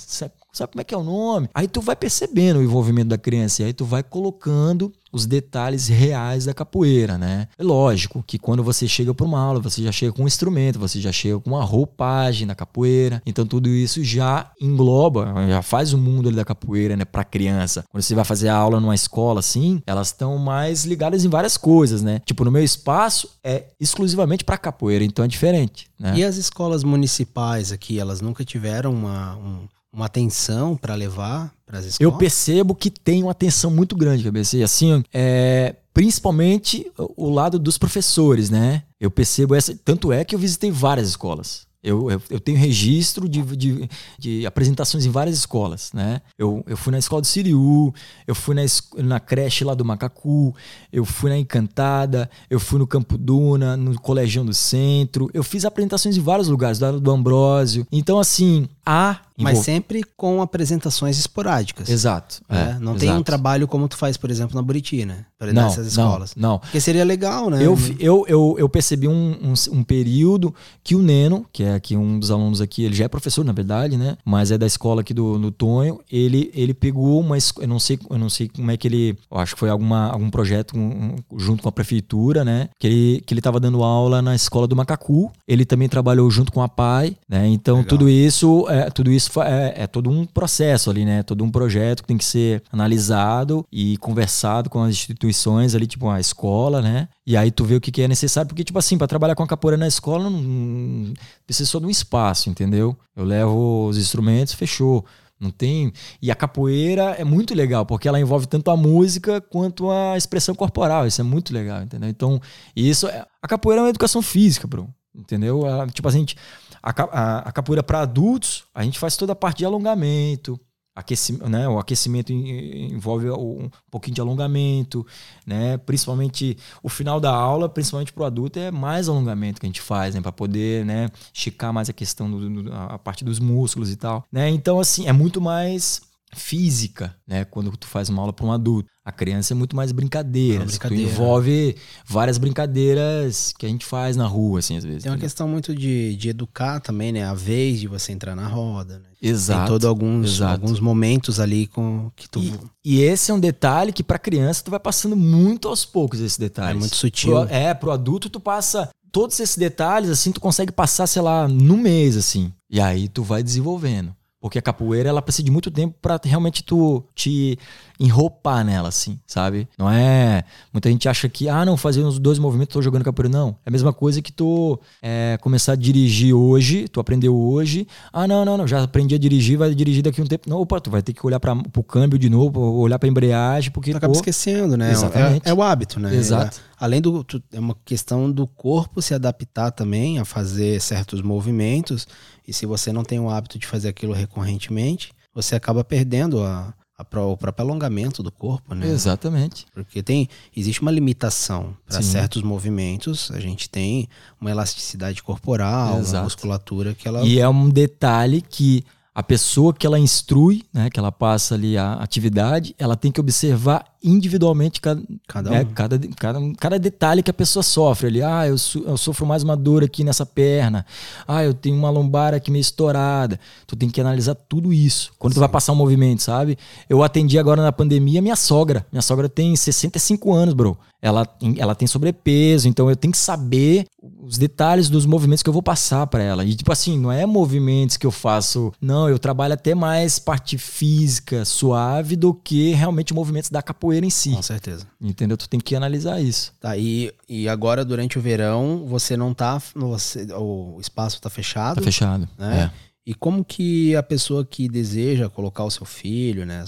Sabe, como é que é o nome? Aí tu vai percebendo o envolvimento da criança. E aí tu vai colocando os detalhes reais da capoeira, né? É lógico que quando você chega para uma aula, você já chega com um instrumento, você já chega com uma roupagem da capoeira, então tudo isso já engloba, já faz o mundo da capoeira, né, para criança. Quando você vai fazer a aula numa escola assim, elas estão mais ligadas em várias coisas, né? Tipo, no meu espaço é exclusivamente para capoeira, então é diferente, né? E as escolas municipais aqui, elas nunca tiveram uma, um, uma atenção para levar para as escolas? Eu percebo que tem uma atenção muito grande, cabeça. E assim, é, principalmente o lado dos professores, né? Eu percebo essa. Tanto é que eu visitei várias escolas. Eu, eu, eu, tenho registro de, de, de, apresentações em várias escolas, né? Eu, eu fui na escola do Siriu, eu fui na, na creche lá do Macacu, eu fui na Encantada, eu fui no Campo Duna, no Colegião do Centro. Eu fiz apresentações em vários lugares, do, do Ambrósio. Então, assim, há mas sempre com apresentações esporádicas. Exato. É, é, não exato. tem um trabalho como tu faz, por exemplo, na Buriti, né? Para nessas escolas. Não, não. Porque seria legal, né? Eu, eu, eu, eu percebi um, um, um, período que o Neno, que é aqui um dos alunos aqui, ele já é professor, na verdade, né? Mas é da escola aqui do, do Tonho. Ele, ele pegou uma. Eu não sei, eu não sei como é que ele. Acho que foi alguma, algum projeto um, junto com a prefeitura, né? Que ele, que ele tava dando aula na escola do Macacu. Ele também trabalhou junto com a PAI, né? Então, legal. tudo isso, é, tudo isso é, é todo todo um processo ali, né? Todo um projeto que tem que ser analisado e conversado com as instituições ali, tipo a escola, né? E aí tu vê o que, que é necessário, porque, tipo assim, para trabalhar com a capoeira na escola, não, precisa só de um espaço, entendeu? Eu levo os instrumentos, fechou. Não tem. E a capoeira é muito legal, porque ela envolve tanto a música quanto a expressão corporal. Isso é muito legal, entendeu? Então, isso é... a capoeira é uma educação física, bro. Entendeu? Tipo, a gente a, a, a capoeira para adultos, a gente faz toda a parte de alongamento, aquecimento, né? O aquecimento envolve um pouquinho de alongamento, né? Principalmente o final da aula, principalmente para o adulto, é mais alongamento que a gente faz, né? Para poder, né? Esticar mais a questão do, do, a parte dos músculos e tal, né? Então assim é muito mais física, né? Quando tu faz uma aula para um adulto. A criança é muito mais brincadeira. brincadeira. Tu envolve várias brincadeiras que a gente faz na rua, assim, às vezes. Tem uma questão muito de, de educar também, né? A vez de você entrar na roda, né? Exato. Tem todos alguns, alguns momentos ali com que tu. E, e esse é um detalhe que pra criança tu vai passando muito aos poucos esses detalhes. É muito sutil. Pro, é, pro adulto tu passa todos esses detalhes, assim, tu consegue passar, sei lá, no mês, assim. E aí tu vai desenvolvendo. Porque a capoeira, ela precisa de muito tempo para realmente tu te enroupar nela, assim, sabe? Não é. Muita gente acha que, ah, não, fazer uns dois movimentos, tô jogando capoeira. Não. É a mesma coisa que tu é, começar a dirigir hoje, tu aprendeu hoje. Ah, não, não, não, já aprendi a dirigir, vai dirigir daqui um tempo. Não, opa, tu vai ter que olhar para o câmbio de novo, olhar pra embreagem, porque. Tu acaba pô, esquecendo, né? Exatamente. É, é, o hábito, né? Exato. Além do. É uma questão do corpo se adaptar também a fazer certos movimentos. E se você não tem o hábito de fazer aquilo recorrentemente, você acaba perdendo a, a, o próprio alongamento do corpo, né? Exatamente. Porque tem existe uma limitação para certos movimentos. A gente tem uma elasticidade corporal, Exato. uma musculatura que ela. E é um detalhe que a pessoa que ela instrui, né, que ela passa ali a atividade, ela tem que observar individualmente cada, cada, né, um. cada, cada, cada, detalhe que a pessoa sofre ali. Ah, eu, eu sofro mais uma dor aqui nessa perna. Ah, eu tenho uma lombar aqui meio estourada. Tu tem que analisar tudo isso quando Sim. tu vai passar um movimento, sabe? Eu atendi agora na pandemia minha sogra. Minha sogra tem 65 anos, bro ela, ela tem sobrepeso, então eu tenho que saber os detalhes dos movimentos que eu vou passar para ela. E tipo assim, não é movimentos que eu faço, não, eu trabalho até mais parte física suave do que realmente movimentos da capoeira em si. Com certeza. Entendeu? Tu tem que analisar isso. Tá, e, e agora durante o verão, você não tá, você, o espaço tá fechado? Tá fechado, né? É. E como que a pessoa que deseja colocar o seu filho, né,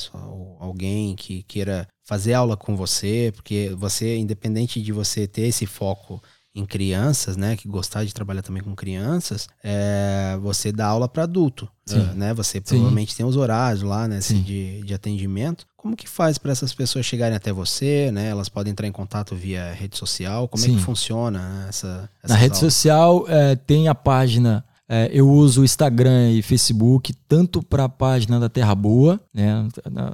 alguém que queira fazer aula com você, porque você, independente de você ter esse foco em crianças, né, que gostar de trabalhar também com crianças, é, você dá aula para adulto, Sim. né? Você provavelmente Sim. tem os horários lá, né, assim, de, de atendimento. Como que faz para essas pessoas chegarem até você, né? Elas podem entrar em contato via rede social. Como Sim. é que funciona essa? Na rede aulas? social é, tem a página é, eu uso o Instagram e Facebook tanto para a página da Terra Boa, né?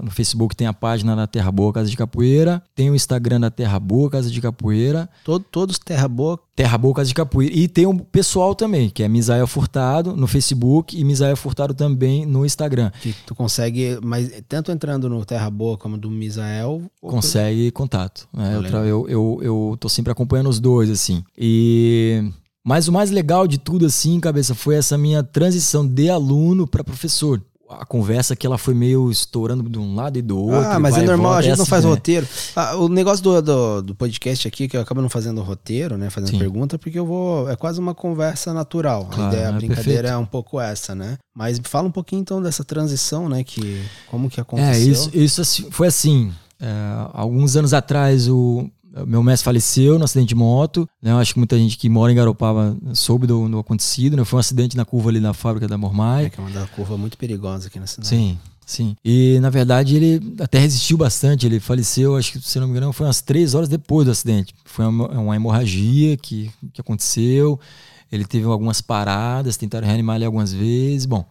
No Facebook tem a página da Terra Boa Casa de Capoeira, tem o Instagram da Terra Boa Casa de Capoeira. Todo, todos Terra Boa. Terra Boa Casa de Capoeira. E tem o pessoal também, que é Misael Furtado no Facebook e Misael Furtado também no Instagram. Que tu consegue, mas tanto entrando no Terra Boa como do Misael. Consegue contato. Né? Eu, eu, eu, eu tô sempre acompanhando os dois, assim. E mas o mais legal de tudo, assim, cabeça, foi essa minha transição de aluno para professor. A conversa que ela foi meio estourando de um lado e do outro. Ah, mas é normal, volta, a gente é não faz assim, roteiro. Ah, o negócio do, do, do, podcast aqui, que eu acabo não fazendo roteiro, né? Fazendo Sim. pergunta, porque eu vou. É quase uma conversa natural. Claro, a ideia, a é brincadeira perfeito. é um pouco essa, né? Mas fala um pouquinho então dessa transição, né? Que, como que aconteceu? É, isso, isso assim, foi assim. É, alguns anos atrás, o, meu mestre faleceu no acidente de moto, né? Eu acho que muita gente que mora em Garopaba soube do, do acontecido, né? Foi um acidente na curva ali na fábrica da Mormai. É que é uma curva muito perigosa aqui na cidade. Sim, sim. E na verdade ele até resistiu bastante, ele faleceu, acho que se não me engano, foi umas três horas depois do acidente. Foi uma, uma hemorragia que, que aconteceu, ele teve algumas paradas, tentaram reanimar ele algumas vezes, bom...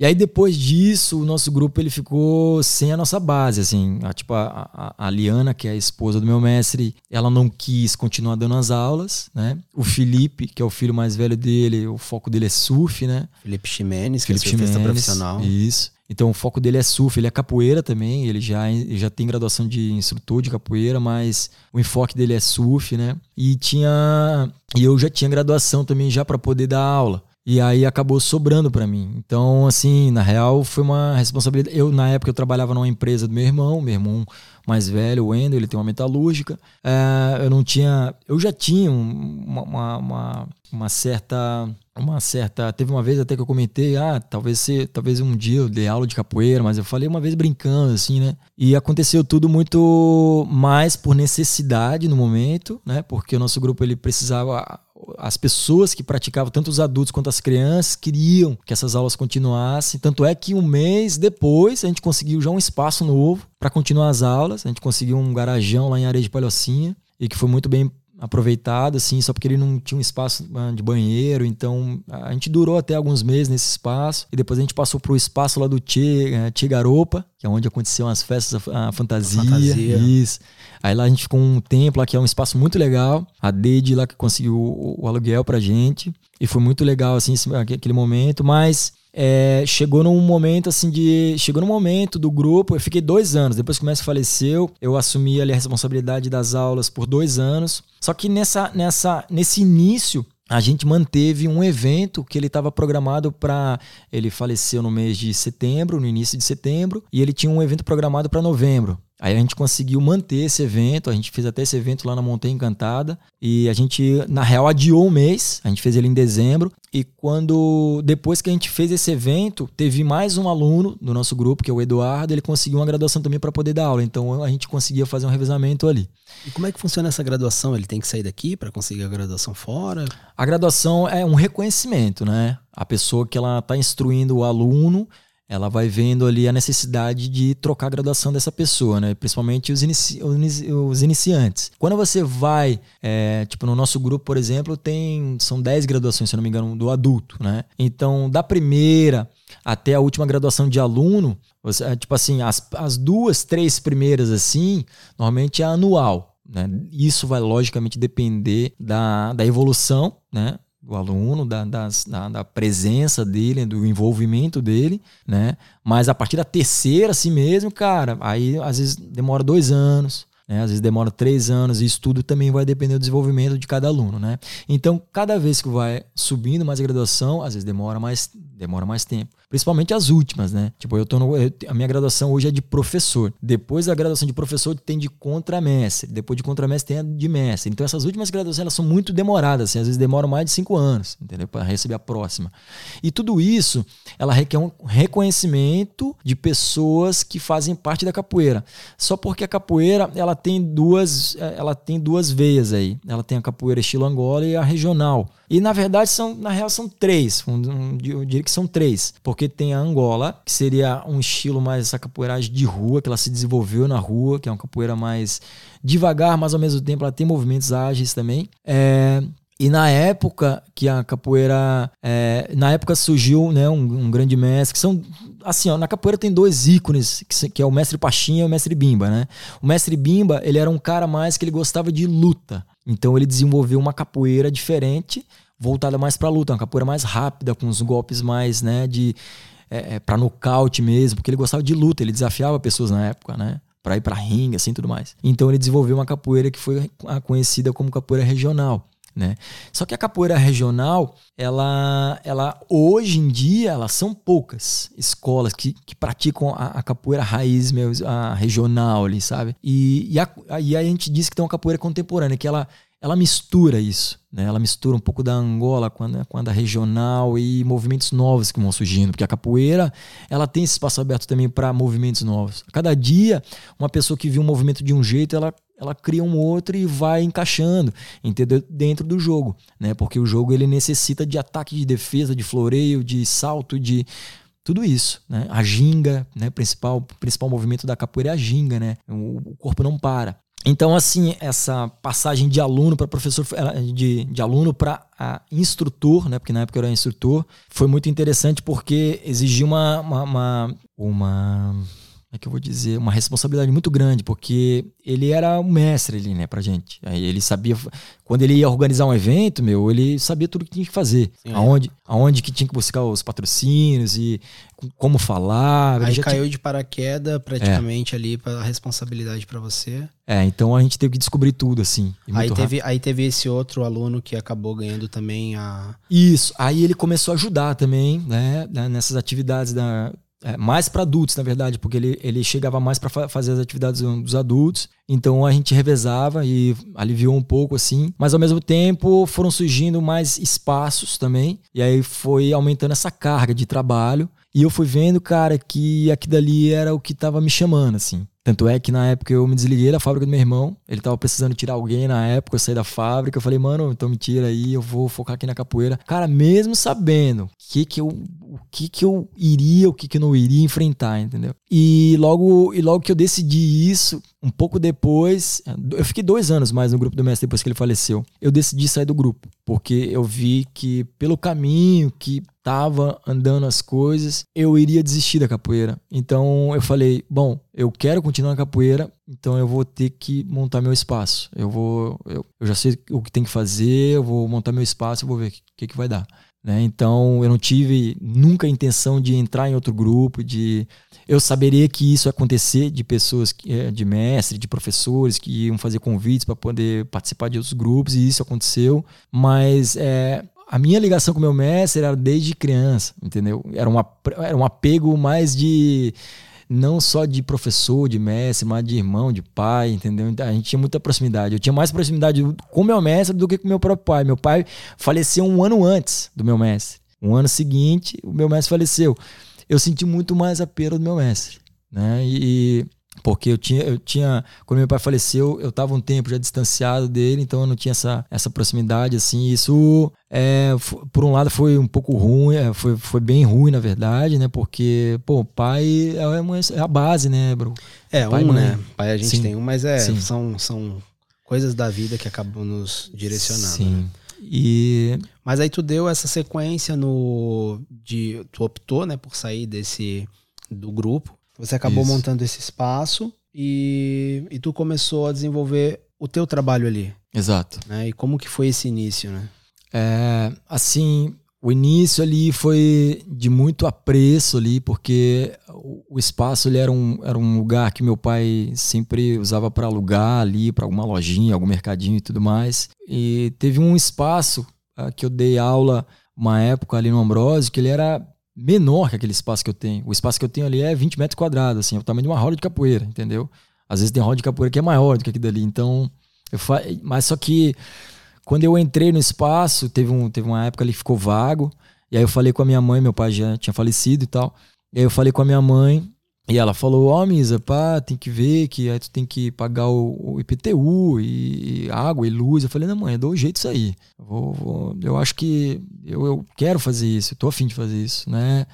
E aí depois disso, o nosso grupo ele ficou sem a nossa base, assim, a, tipo a, a, a, Liana, que é a esposa do meu mestre, ela não quis continuar dando as aulas, né? O Felipe, que é o filho mais velho dele, o foco dele é surf, né? Felipe Ximenes, que é surfista profissional. Isso. Então o foco dele é surf, ele é capoeira também, ele já, ele já tem graduação de instrutor de capoeira, mas o enfoque dele é surf, né? E tinha e eu já tinha graduação também já para poder dar aula. E aí acabou sobrando para mim. Então, assim, na real, foi uma responsabilidade. Eu, na época, eu trabalhava numa empresa do meu irmão, meu irmão mais velho, o Wendel, ele tem uma metalúrgica. É, eu não tinha. Eu já tinha uma, uma, uma, uma, certa. Uma certa. Teve uma vez até que eu comentei, ah, talvez ser, talvez um dia eu dê aula de capoeira, mas eu falei uma vez brincando, assim, né? E aconteceu tudo muito mais por necessidade no momento, né? Porque o nosso grupo ele precisava as pessoas que praticavam, tanto os adultos quanto as crianças, queriam que essas aulas continuassem. Tanto é que um mês depois a gente conseguiu já um espaço novo para continuar as aulas. A gente conseguiu um garajão lá em Areia de Palhocinha e que foi muito bem aproveitado, assim, só porque ele não tinha um espaço ah, de banheiro. Então a gente durou até alguns meses nesse espaço e depois a gente passou para o espaço lá do Che, eh, che Garopa, que é onde aconteciam as festas, a fantasia. A fantasia. Isso. Aí lá a gente ficou um tempo lá que é um espaço muito legal. A Dede lá que conseguiu o, o aluguel pra gente. E foi muito legal, assim, aquele momento. Mas é, chegou num momento assim de. Chegou num momento do grupo. Eu fiquei dois anos. Depois que o mestre faleceu, eu assumi ali a responsabilidade das aulas por dois anos. Só que nessa, nessa, nesse início, a gente manteve um evento que ele estava programado para. Ele faleceu no mês de setembro, no início de setembro, e ele tinha um evento programado para novembro. Aí a gente conseguiu manter esse evento, a gente fez até esse evento lá na Montanha Encantada e a gente, na real, adiou um mês, a gente fez ele em dezembro e quando, depois que a gente fez esse evento, teve mais um aluno do nosso grupo, que é o Eduardo, ele conseguiu uma graduação também para poder dar aula, então a gente conseguia fazer um revezamento ali. E como é que funciona essa graduação? Ele tem que sair daqui para conseguir a graduação fora? A graduação é um reconhecimento, né? A pessoa que ela está instruindo o aluno, ela vai vendo ali a necessidade de trocar a graduação dessa pessoa, né? Principalmente os, inici os iniciantes. Quando você vai, é, tipo, no nosso grupo, por exemplo, tem são 10 graduações, se não me engano, do adulto, né? Então, da primeira até a última graduação de aluno, você, é, tipo assim, as, as duas, três primeiras, assim, normalmente é anual. Né? Isso vai logicamente depender da, da evolução né? Do aluno, da, das, da, da, presença dele, do envolvimento dele, né? Mas a partir da terceira, assim mesmo, cara, aí às vezes demora dois anos, né? Às vezes demora três anos, e isso tudo também vai depender do desenvolvimento de cada aluno, né? Então, cada vez que vai subindo mais a graduação, às vezes demora mais, demora mais tempo. Principalmente as últimas, né? Tipo, eu tô no, eu, a minha graduação hoje é de professor. Depois da graduação de professor tem de contramestre. Depois de contramestre tem a de mestre. Então essas últimas graduações elas são muito demoradas, assim, às vezes demoram mais de cinco anos, entendeu? Para receber a próxima. E tudo isso, ela requer um reconhecimento de pessoas que fazem parte da capoeira. Só porque a capoeira, ela tem duas, ela tem duas veias aí. Ela tem a capoeira estilo Angola e a regional. E na verdade são, na real são três. Eu diria que são três, porque tem a Angola, que seria um estilo mais essa capoeiragem de rua, que ela se desenvolveu na rua, que é uma capoeira mais devagar, mas ao mesmo tempo ela tem movimentos ágeis também. É, e na época que a capoeira. É, na época surgiu né, um, um, grande mestre, que são. Assim, ó, na capoeira tem dois ícones, que, que, é o mestre Pachinha e o mestre Bimba, né? O mestre Bimba, ele era um cara mais que ele gostava de luta. Então ele desenvolveu uma capoeira diferente, voltada mais para luta, uma capoeira mais rápida, com os golpes mais, né, de é, é para nocaute mesmo, porque ele gostava de luta, ele desafiava pessoas na época, né? Para ir para ringue, assim, tudo mais. Então ele desenvolveu uma capoeira que foi conhecida como capoeira regional. Né? Só que a capoeira regional, ela, ela hoje em dia, elas são poucas escolas que, que praticam a, a capoeira raiz, a regional ali, sabe? E, e, a, a gente diz que tem uma capoeira contemporânea, que ela, ela mistura isso, né? Ela mistura um pouco da Angola com a, com a da regional e movimentos novos que vão surgindo, porque a capoeira ela tem esse espaço aberto também para movimentos novos. A cada dia, uma pessoa que viu um movimento de um jeito, ela ela cria um outro e vai encaixando, entendeu? Dentro do jogo, né? Porque o jogo ele necessita de ataque, de defesa, de floreio, de salto, de tudo isso, né? A ginga, né? Principal, principal movimento da capoeira é a ginga, né? O, corpo não para. Então, assim, essa passagem de aluno para professor, de, de aluno para instrutor, né? Porque na época eu era instrutor, foi muito interessante porque exigia uma, uma, uma, uma é que eu vou dizer, uma responsabilidade muito grande, porque ele era um mestre ali, né, pra gente. Aí ele sabia, quando ele ia organizar um evento, meu, ele sabia tudo que tinha que fazer. Sim, aonde, é. aonde que tinha que buscar os patrocínios e como falar. Aí caiu tinha... de paraquedas praticamente é. ali para a responsabilidade para você. É, então a gente teve que descobrir tudo, assim. Aí teve, aí teve esse outro aluno que acabou ganhando também a. Isso. Aí ele começou a ajudar também, né, né nessas atividades da é, mais para adultos, na verdade, porque ele, ele chegava mais para fa fazer as atividades dos adultos. Então a gente revezava e aliviou um pouco assim, mas ao mesmo tempo foram surgindo mais espaços também, e aí foi aumentando essa carga de trabalho. E eu fui vendo, cara, que aquilo dali era o que tava me chamando, assim. Tanto é que na época eu me desliguei da fábrica do meu irmão. Ele tava precisando tirar alguém na época, eu saí da fábrica. Eu falei, mano, então me tira aí, eu vou focar aqui na capoeira. Cara, mesmo sabendo que que eu, o que que eu iria, o que que eu não iria enfrentar, entendeu? E logo, e logo que eu decidi isso, um pouco depois, eu fiquei dois anos mais no grupo do mestre depois que ele faleceu. Eu decidi sair do grupo, porque eu vi que pelo caminho que tava andando as coisas, eu iria desistir da capoeira. Então eu falei, bom, eu quero continuar na capoeira, então eu vou ter que montar meu espaço. Eu vou, eu, eu já sei o que tem que fazer, eu vou montar meu espaço, eu vou ver o que, que, que vai dar. Né? Então eu não tive nunca a intenção de entrar em outro grupo, de eu saberia que isso ia acontecer de pessoas, é, de mestre, de professores que iam fazer convites para poder participar de outros grupos e isso aconteceu, mas é, a minha ligação com meu mestre era desde criança, entendeu? Era um, era um apego mais de não só de professor, de mestre, mas de irmão, de pai, entendeu? Então, a gente tinha muita proximidade. Eu tinha mais proximidade com meu mestre do que com meu próprio pai. Meu pai faleceu um ano antes do meu mestre. Um ano seguinte, o meu mestre faleceu. Eu senti muito mais a perda do meu mestre, né? E, porque eu tinha, eu tinha, quando meu pai faleceu, eu estava um tempo já distanciado dele, então eu não tinha essa, essa proximidade, assim, isso, é, por um lado, foi um pouco ruim, é, foi, foi bem ruim, na verdade, né, porque, pô, pai é, é a base, né, bro? É, pai, um, né, pai a gente Sim. tem um, mas é, são, são coisas da vida que acabam nos direcionando. Sim. Né? E... Mas aí tu deu essa sequência no... de Tu optou, né, por sair desse... do grupo você acabou Isso. montando esse espaço e, e tu começou a desenvolver o teu trabalho ali. Exato. Né? E como que foi esse início, né? É, assim, o início ali foi de muito apreço ali, porque o, espaço ele era, um, era um lugar que meu pai sempre usava para alugar ali, para alguma lojinha, algum mercadinho e tudo mais. E teve um espaço uh, que eu dei aula uma época ali no Ambrosio, que ele era menor que aquele espaço que eu tenho. O espaço que eu tenho ali é 20 metros quadrados, assim, é o tamanho de uma roda de capoeira, entendeu? Às vezes tem roda de capoeira que é maior do que aquilo dali. Então, eu fa... mas só que quando eu entrei no espaço, teve, um, teve uma época ali que ficou vago. E aí eu falei com a minha mãe, meu pai já tinha falecido e tal. E aí eu falei com a minha mãe, e ela falou, ó, oh, Misa, pá, tem que ver que aí tu tem que pagar o, o IPTU e, e, água e luz. Eu falei, não, mãe, eu dou um jeito isso aí. Eu, vou, vou, eu acho que eu, eu quero fazer isso, eu tô afim de fazer isso, né?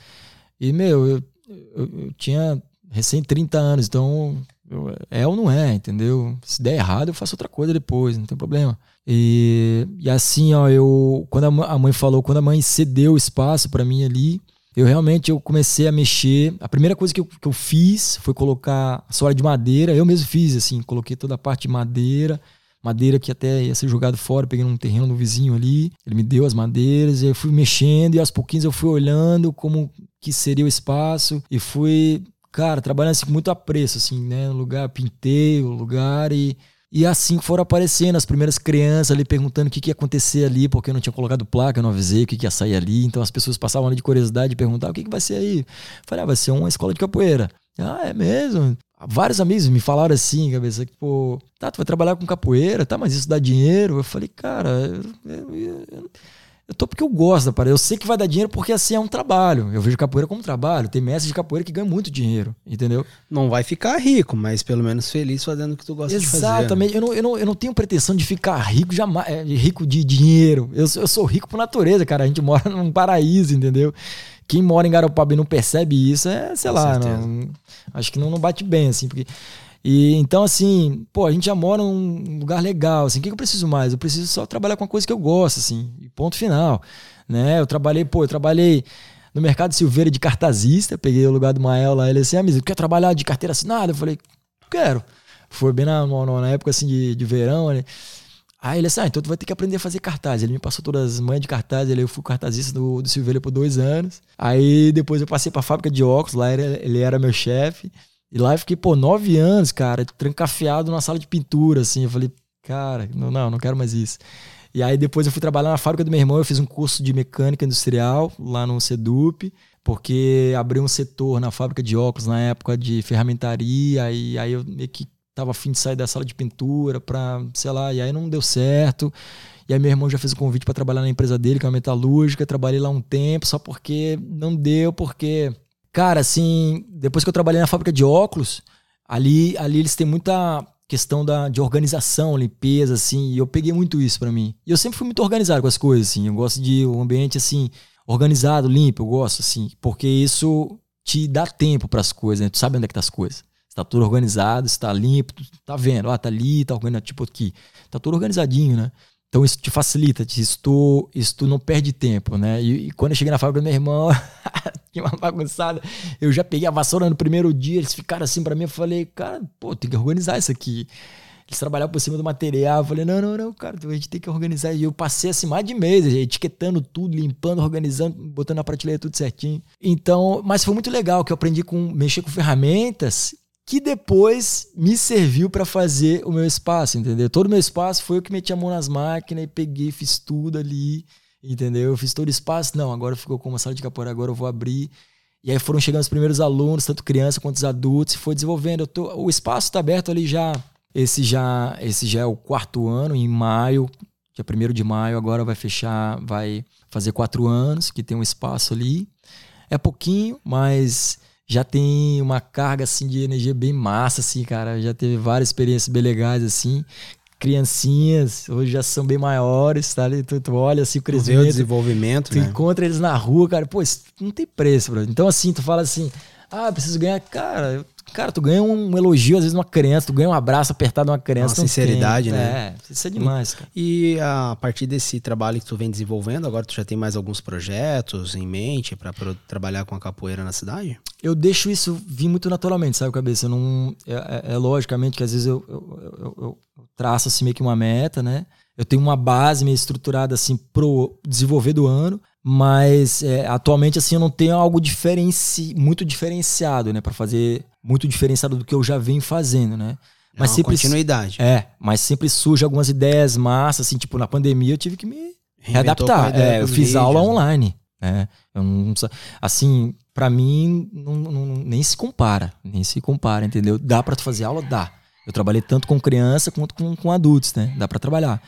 E, meu, eu, eu, eu tinha recém 30 anos, então eu, é ou não é, entendeu? Se der errado, eu faço outra coisa depois, não tem problema. E, e assim, ó, eu quando a mãe falou, quando a mãe cedeu o espaço para mim ali, eu realmente eu comecei a mexer. A primeira coisa que eu, que eu fiz foi colocar a sola de madeira. Eu mesmo fiz, assim, coloquei toda a parte de madeira. Madeira que até ia ser jogado fora, peguei um terreno do vizinho ali. Ele me deu as madeiras, e eu fui mexendo, e aos pouquinhos eu fui olhando como que seria o espaço. E fui, cara, trabalhando assim com muito apreço, assim, né? No lugar, pintei o lugar e e assim foram aparecendo as primeiras crianças ali perguntando o que, que ia acontecer ali, porque eu não tinha colocado placa, eu não avisei o que, que ia sair ali. Então as pessoas passavam ali de curiosidade e perguntavam o que, que vai ser aí. falei, ah, vai ser uma escola de capoeira. Ah, é mesmo? Vários amigos me falaram assim, cabeça, que, pô, tá, tu vai trabalhar com capoeira, tá, mas isso dá dinheiro? Eu falei, cara, eu, eu, eu, Eu tô porque eu gosto da parada. Eu sei que vai dar dinheiro porque assim é um trabalho. Eu vejo capoeira como trabalho. Tem mestres de capoeira que ganham muito dinheiro, entendeu? Não vai ficar rico, mas pelo menos feliz fazendo o que tu gosta Exatamente. de fazer. Exatamente. Eu, não, eu, não, eu não tenho pretensão de ficar rico jamais, é, rico de dinheiro. Eu, eu sou rico por natureza, cara. A gente mora num paraíso, entendeu? Quem mora em Garopaba e não percebe isso é, sei Com lá, não, acho que não, não bate bem, assim, porque e então, assim, pô, a gente já mora num lugar legal, assim, o que, eu preciso mais? Eu preciso só trabalhar com a coisa que eu gosto, assim, ponto final, né? Eu trabalhei, pô, eu trabalhei no mercado Silveira de cartazista, peguei o lugar do Mael lá, ele assim, ah, mas quer trabalhar de carteira assinada? Eu falei, quero. Foi bem na, na época, assim, de, de verão, né? Aí ele assim, ah, então tu vai ter que aprender a fazer cartaz. Ele me passou todas as manhas de cartaz, ele, eu fui cartazista do, do Silveira por dois anos. Aí depois eu passei pra fábrica de óculos, lá ele era meu chefe. E lá eu fiquei, pô, nove anos, cara, trancafiado na sala de pintura, assim. Eu falei, cara, não, não, não quero mais isso. E aí depois eu fui trabalhar na fábrica do meu irmão, eu fiz um curso de mecânica industrial lá no Sedup, porque abriu um setor na fábrica de óculos na época de ferramentaria, e aí eu meio que tava afim de sair da sala de pintura pra, sei lá, e aí não deu certo. E aí meu irmão já fez o convite para trabalhar na empresa dele, que é uma metalúrgica, trabalhei lá um tempo, só porque não deu, porque Cara, assim, depois que eu trabalhei na fábrica de óculos, ali, ali eles têm muita questão da, de organização, limpeza, assim, e eu peguei muito isso para mim. E eu sempre fui muito organizado com as coisas, assim, eu gosto de um ambiente, assim, organizado, limpo, eu gosto, assim, porque isso te dá tempo para as coisas, né? Tu sabe onde é que tá as coisas. Está tudo organizado, está limpo, tá vendo, ah, tá ali, tá organizado, tipo aqui. Tá tudo organizadinho, né? Então isso te facilita, isso tu, isso tu não perde tempo, né? E, e quando eu cheguei na fábrica do meu irmão, tinha uma bagunçada, eu já peguei a vassoura no primeiro dia, eles ficaram assim para mim, eu falei, cara, pô, tem que organizar isso aqui. Eles trabalhavam por cima do material, eu falei, não, não, não, cara, a gente tem que organizar. E eu passei assim mais de meses, etiquetando tudo, limpando, organizando, botando na prateleira tudo certinho. Então, mas foi muito legal que eu aprendi com mexer com ferramentas que depois me serviu para fazer o meu espaço, entendeu? Todo o meu espaço foi eu que meti a mão nas máquinas e peguei, fiz tudo ali, entendeu? Eu fiz todo o espaço, não, agora ficou como uma sala de capoeira, agora eu vou abrir. E aí foram chegando os primeiros alunos, tanto criança quanto os adultos, e foi desenvolvendo. Tô, o espaço está aberto ali já. Esse já, esse já é o quarto ano, em maio, dia 1 de maio, agora vai fechar, vai fazer quatro anos, que tem um espaço ali. É pouquinho, mas já tem uma carga assim de energia bem massa, assim, cara. Já teve várias experiências bem legais, assim. Criancinhas, hoje já são bem maiores, tá ali? Tu, tu olha assim o crescimento. o desenvolvimento, Tu né? encontra eles na rua, cara. Pô, isso não tem preço, bro. Então, assim, tu fala assim, ah, preciso ganhar. Cara, eu Cara, tu ganha um elogio, às vezes, de uma criança, tu ganha um abraço apertado de uma criança. Uma sinceridade, tem. né? É, isso é demais, cara. E a partir desse trabalho que tu vem desenvolvendo, agora tu já tem mais alguns projetos em mente para trabalhar com a capoeira na cidade? Eu deixo isso vir muito naturalmente, sabe, cabeça? Eu não, é, é, é, logicamente que às vezes eu, eu, eu, eu traço assim meio que uma meta, né? Eu tenho uma base meio estruturada assim pro desenvolver do ano, mas é, atualmente assim eu não tenho algo diferenci, muito diferenciado, né, para fazer muito diferenciado do que eu já venho fazendo, né? É mas sempre continuidade. É, mas sempre surge algumas ideias massas, assim, tipo na pandemia eu tive que me readaptar. É, eu fiz vídeos, aula né? online, né? Eu não, assim, para mim não, não, nem se compara, nem se compara, entendeu? Dá para fazer aula, dá. Eu trabalhei tanto com criança quanto com, com adultos, né? Dá para trabalhar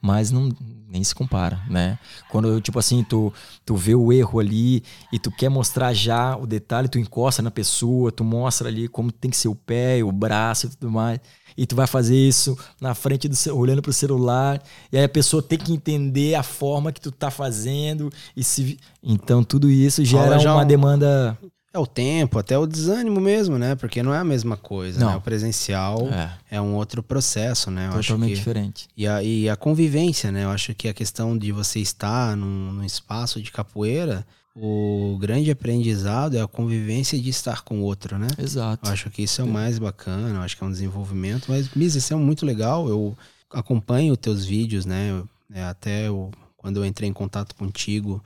mas não nem se compara, né? Quando, tipo assim, tu, tu vê o erro ali e tu quer mostrar já o detalhe, tu encosta na pessoa, tu mostra ali como tem que ser o pé, o braço e tudo mais. E tu vai fazer isso na frente do olhando pro celular, e aí a pessoa tem que entender a forma que tu tá fazendo e se então tudo isso gera uma um... demanda é o tempo, até o desânimo mesmo, né? Porque não é a mesma coisa, não. né? O presencial é. é. um outro processo, né? Eu Totalmente que... diferente. E a, e a convivência, né? Eu acho que a questão de você estar num, num espaço de capoeira, o grande aprendizado é a convivência de estar com o outro, né? Exato. Eu acho que isso é o mais bacana, eu acho que é um desenvolvimento. Mas, Miss, isso é muito legal. Eu acompanho os teus vídeos, né? É, até eu, quando eu entrei em contato contigo,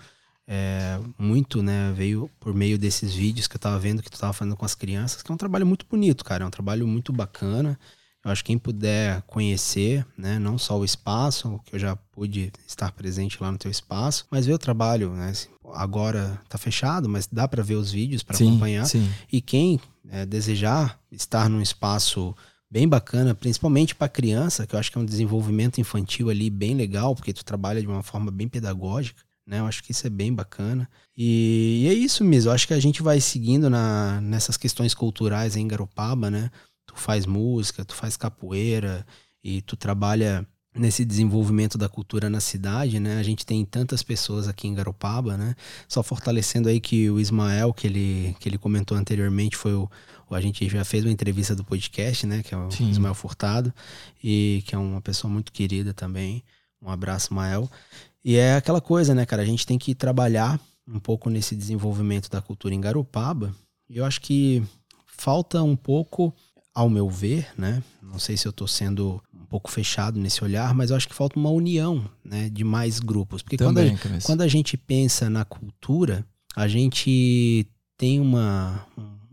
é, muito, né, veio por meio desses vídeos que eu tava vendo que tu tava fazendo com as crianças, que é um trabalho muito bonito, cara, é um trabalho muito bacana. Eu acho que quem puder conhecer, né, não só o espaço, que eu já pude estar presente lá no teu espaço, mas ver o trabalho, né, assim, agora tá fechado, mas dá para ver os vídeos para acompanhar. Sim. E quem é, desejar estar num espaço bem bacana, principalmente para criança, que eu acho que é um desenvolvimento infantil ali bem legal, porque tu trabalha de uma forma bem pedagógica Né? Eu acho que isso é bem bacana. E, e é isso mesmo. Eu acho que a gente vai seguindo na, nessas questões culturais em Garopaba, né? Tu faz música, tu faz capoeira e tu trabalha nesse desenvolvimento da cultura na cidade, né? A gente tem tantas pessoas aqui em Garopaba, né? Só fortalecendo aí que o Ismael, que ele, que ele comentou anteriormente, foi o, a gente já fez uma entrevista do podcast, né? Que é o Sim. Ismael Furtado, e que é uma pessoa muito querida também. Um abraço, Mael. E é aquela coisa, né, cara? A gente tem que trabalhar um pouco nesse desenvolvimento da cultura em Garopaba. E eu acho que falta um pouco, ao meu ver, né? Não sei se eu estou sendo pouco fechado nesse olhar, mas eu acho que falta uma união né, de mais grupos. Porque Também, quando, a, quando a gente pensa na cultura, a gente tem uma,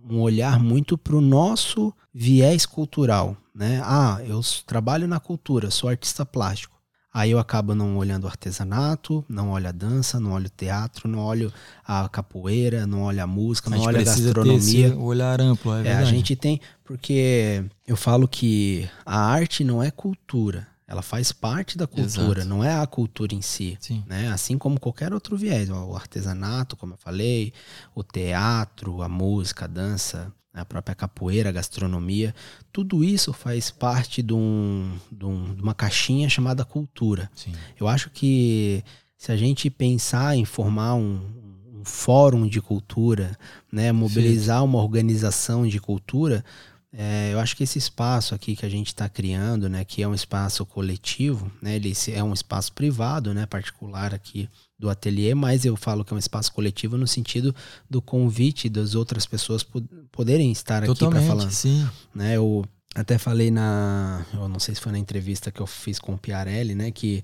um olhar muito para o nosso viés cultural. Né? Ah, eu trabalho na cultura, sou artista plástico. Aí eu acabo não olhando o artesanato, não olho a dança, não olho o teatro, não olho a capoeira, não olho a música, não a olho a gastronomia. o olhar amplo, é, é A gente tem, porque eu falo que a arte não é cultura, ela faz parte da cultura, Exato. não é a cultura em si. Sim. Né? Assim como qualquer outro viés, o artesanato, como eu falei, o teatro, a música, a dança, a própria capoeira, a gastronomia, tudo isso faz parte de, um, de, um, de uma caixinha chamada cultura. Sim. Eu acho que se a gente pensar em formar um, um fórum de cultura, né, mobilizar Sim. uma organização de cultura, é, eu acho que esse espaço aqui que a gente está criando, né, que é um espaço coletivo, né, ele é um espaço privado, né, particular aqui do ateliê, mas eu falo que é um espaço coletivo no sentido do convite das outras pessoas poderem estar aqui para falar. Sim. Né, eu até falei na, eu não sei se foi na entrevista que eu fiz com o Piarelli, né, que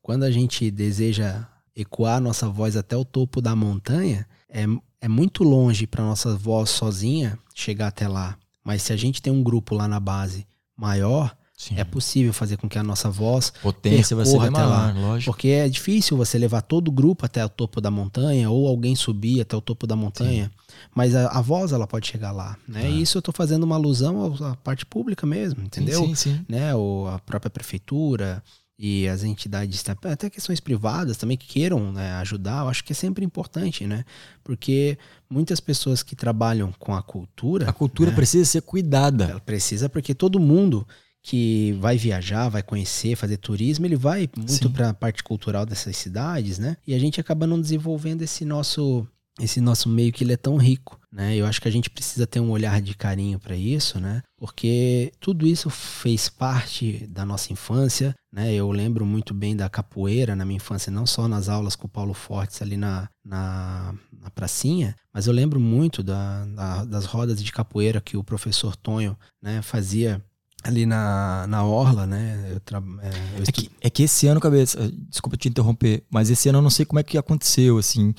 quando a gente deseja ecoar nossa voz até o topo da montanha, é, é muito longe para nossa voz sozinha chegar até lá. Mas se a gente tem um grupo lá na base maior, Sim. é possível fazer com que a nossa voz potência vai ser até maior, lá. Lógico. Porque é difícil você levar todo o grupo até o topo da montanha ou alguém subir até o topo da montanha. Sim. Mas a, a, voz ela pode chegar lá, né? Ah. E isso eu estou fazendo uma alusão à parte pública mesmo, entendeu? Sim, sim, sim. Né? Ou a própria prefeitura, e as entidades, até questões privadas também que queiram né, ajudar, eu acho que é sempre importante, né? Porque muitas pessoas que trabalham com a cultura. A cultura né, precisa ser cuidada. Ela precisa, porque todo mundo que vai viajar, vai conhecer, fazer turismo, ele vai muito para a parte cultural dessas cidades, né? E a gente acaba não desenvolvendo esse nosso esse nosso meio que ele é tão rico, né? Eu acho que a gente precisa ter um olhar de carinho para isso, né? Porque tudo isso fez parte da nossa infância, né? Eu lembro muito bem da capoeira na minha infância, não só nas aulas com o Paulo Fortes ali na, na, na pracinha, mas eu lembro muito da, da, das rodas de capoeira que o professor Tonho, né, fazia ali na, na Orla, né? Eu tra... é, eu é, que, é que esse ano, cabeça, desculpa te interromper, mas esse ano eu não sei como é que aconteceu, assim.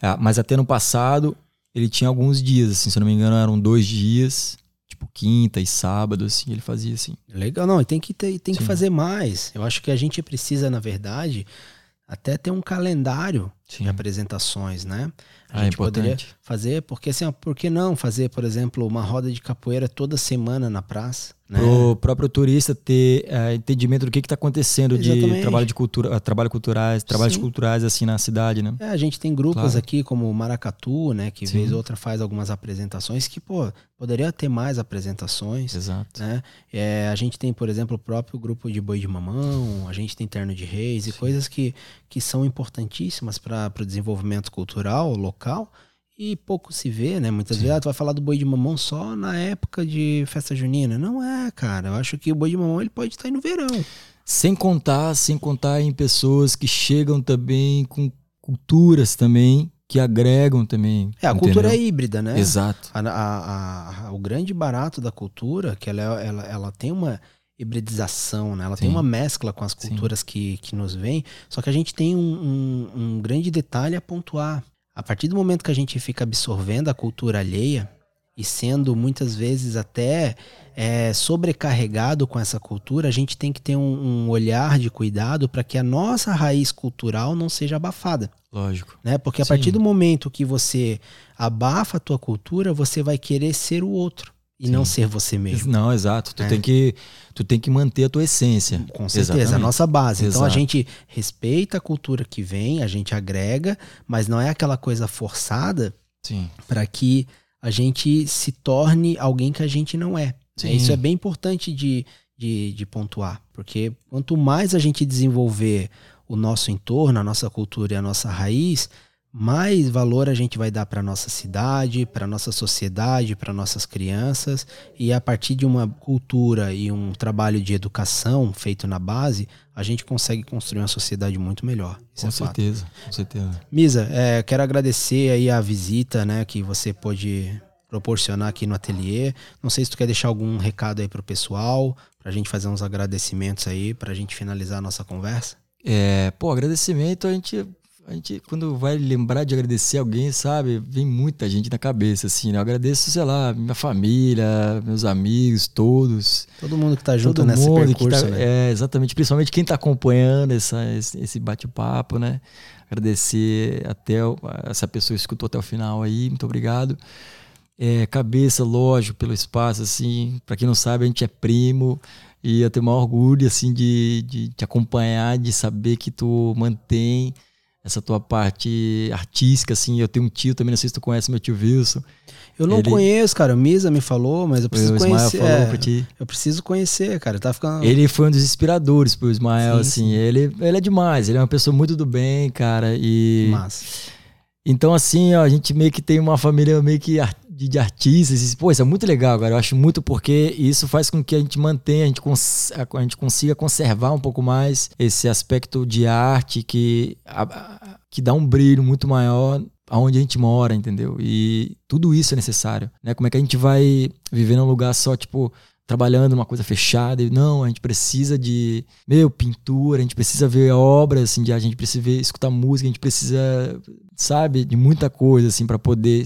É, mas até no passado, ele tinha alguns dias, assim, se eu não me engano, eram dois dias, tipo quinta e sábado, assim, ele fazia assim. Legal, não, tem que ter, tem que fazer mais. Eu acho que a gente precisa, na verdade, até ter um calendário Sim. de apresentações, né? A ah, gente poderia fazer, porque assim, por que não fazer, por exemplo, uma roda de capoeira toda semana na praça? Né? o próprio turista ter uh, entendimento do que está acontecendo Exatamente. de trabalho de cultura, uh, trabalho culturais, trabalhos Sim. culturais assim na cidade, né? É, a gente tem grupos claro. aqui como o Maracatu, né, que Sim. vez ou outra faz algumas apresentações que, pô, poderia ter mais apresentações, Exato. né? É, a gente tem, por exemplo, o próprio grupo de boi de mamão, a gente tem terno de reis Sim. e coisas que, que são importantíssimas para o desenvolvimento cultural local e pouco se vê, né? Muitas Sim. vezes ah, tu vai falar do boi de mamão só na época de festa junina. Não é, cara. Eu acho que o boi de mamão ele pode estar aí no verão. Sem contar, sem contar em pessoas que chegam também com culturas também que agregam também. É, a entendeu? cultura é híbrida, né? Exato. A, a, a, o grande barato da cultura, que ela, ela, ela tem uma hibridização, né? Ela Sim. tem uma mescla com as culturas que, que nos vêm, só que a gente tem um, um, um grande detalhe a pontuar a partir do momento que a gente fica absorvendo a cultura alheia e sendo muitas vezes até é, sobrecarregado com essa cultura, a gente tem que ter um, um olhar de cuidado para que a nossa raiz cultural não seja abafada. Lógico. Né? Porque a Sim. partir do momento que você abafa a tua cultura, você vai querer ser o outro. E Sim. não ser você mesmo. Não, exato. Tu, é. tem que, tu tem que manter a tua essência. Com certeza, Exatamente. a nossa base. Exato. Então a gente respeita a cultura que vem, a gente agrega, mas não é aquela coisa forçada para que a gente se torne alguém que a gente não é. é. Isso é bem importante de, de, de pontuar, porque quanto mais a gente desenvolver o nosso entorno, a nossa cultura e a nossa raiz, mais valor a gente vai dar para nossa cidade, para nossa sociedade, para nossas crianças e a partir de uma cultura e um trabalho de educação feito na base, a gente consegue construir uma sociedade muito melhor. Com é certeza, fato. com certeza. Misa, é, quero agradecer aí a visita, né, que você pôde proporcionar aqui no ateliê. Não sei se tu quer deixar algum recado aí para o pessoal, para a gente fazer uns agradecimentos aí, para a gente finalizar a nossa conversa. É, pô, agradecimento a gente a gente, quando vai lembrar de agradecer alguém, sabe, vem muita gente na cabeça, assim, né? Eu agradeço, sei lá, minha família, meus amigos, todos. Todo mundo que tá junto Todo nesse mundo percurso, tá, né? É, exatamente, principalmente quem tá acompanhando essa, esse bate-papo, né? Agradecer até essa pessoa escutou até o final aí, muito obrigado. É, cabeça, lógico, pelo espaço, assim, para quem não sabe, a gente é primo, e eu tenho o maior orgulho, assim, de, de te acompanhar, de saber que tu mantém essa tua parte artística, assim. Eu tenho um tio também, não sei se tu conhece meu tio Wilson. Eu não ele... conheço, cara. O Misa me falou, mas eu preciso o conhecer. Falou é, pra ti. Eu preciso conhecer, cara. Tá ficando... Ele foi um dos inspiradores pro Ismael, sim, assim. Sim. Ele, ele é demais. Ele é uma pessoa muito do bem, cara. E. Massa. Então, assim, ó, a gente meio que tem uma família meio que de, de artistas. Pô, isso é muito legal, cara. Eu acho muito porque isso faz com que a gente mantenha, a gente, a gente consiga conservar um pouco mais esse aspecto de arte que, a, que dá um brilho muito maior aonde a gente mora, entendeu? E tudo isso é necessário, né? Como é que a gente vai viver num lugar só, tipo, trabalhando numa coisa fechada. E, não, a gente precisa de, meu, pintura, a gente precisa ver obras, assim, de, a gente precisa ver, escutar música, a gente precisa, sabe, de muita coisa, assim, para poder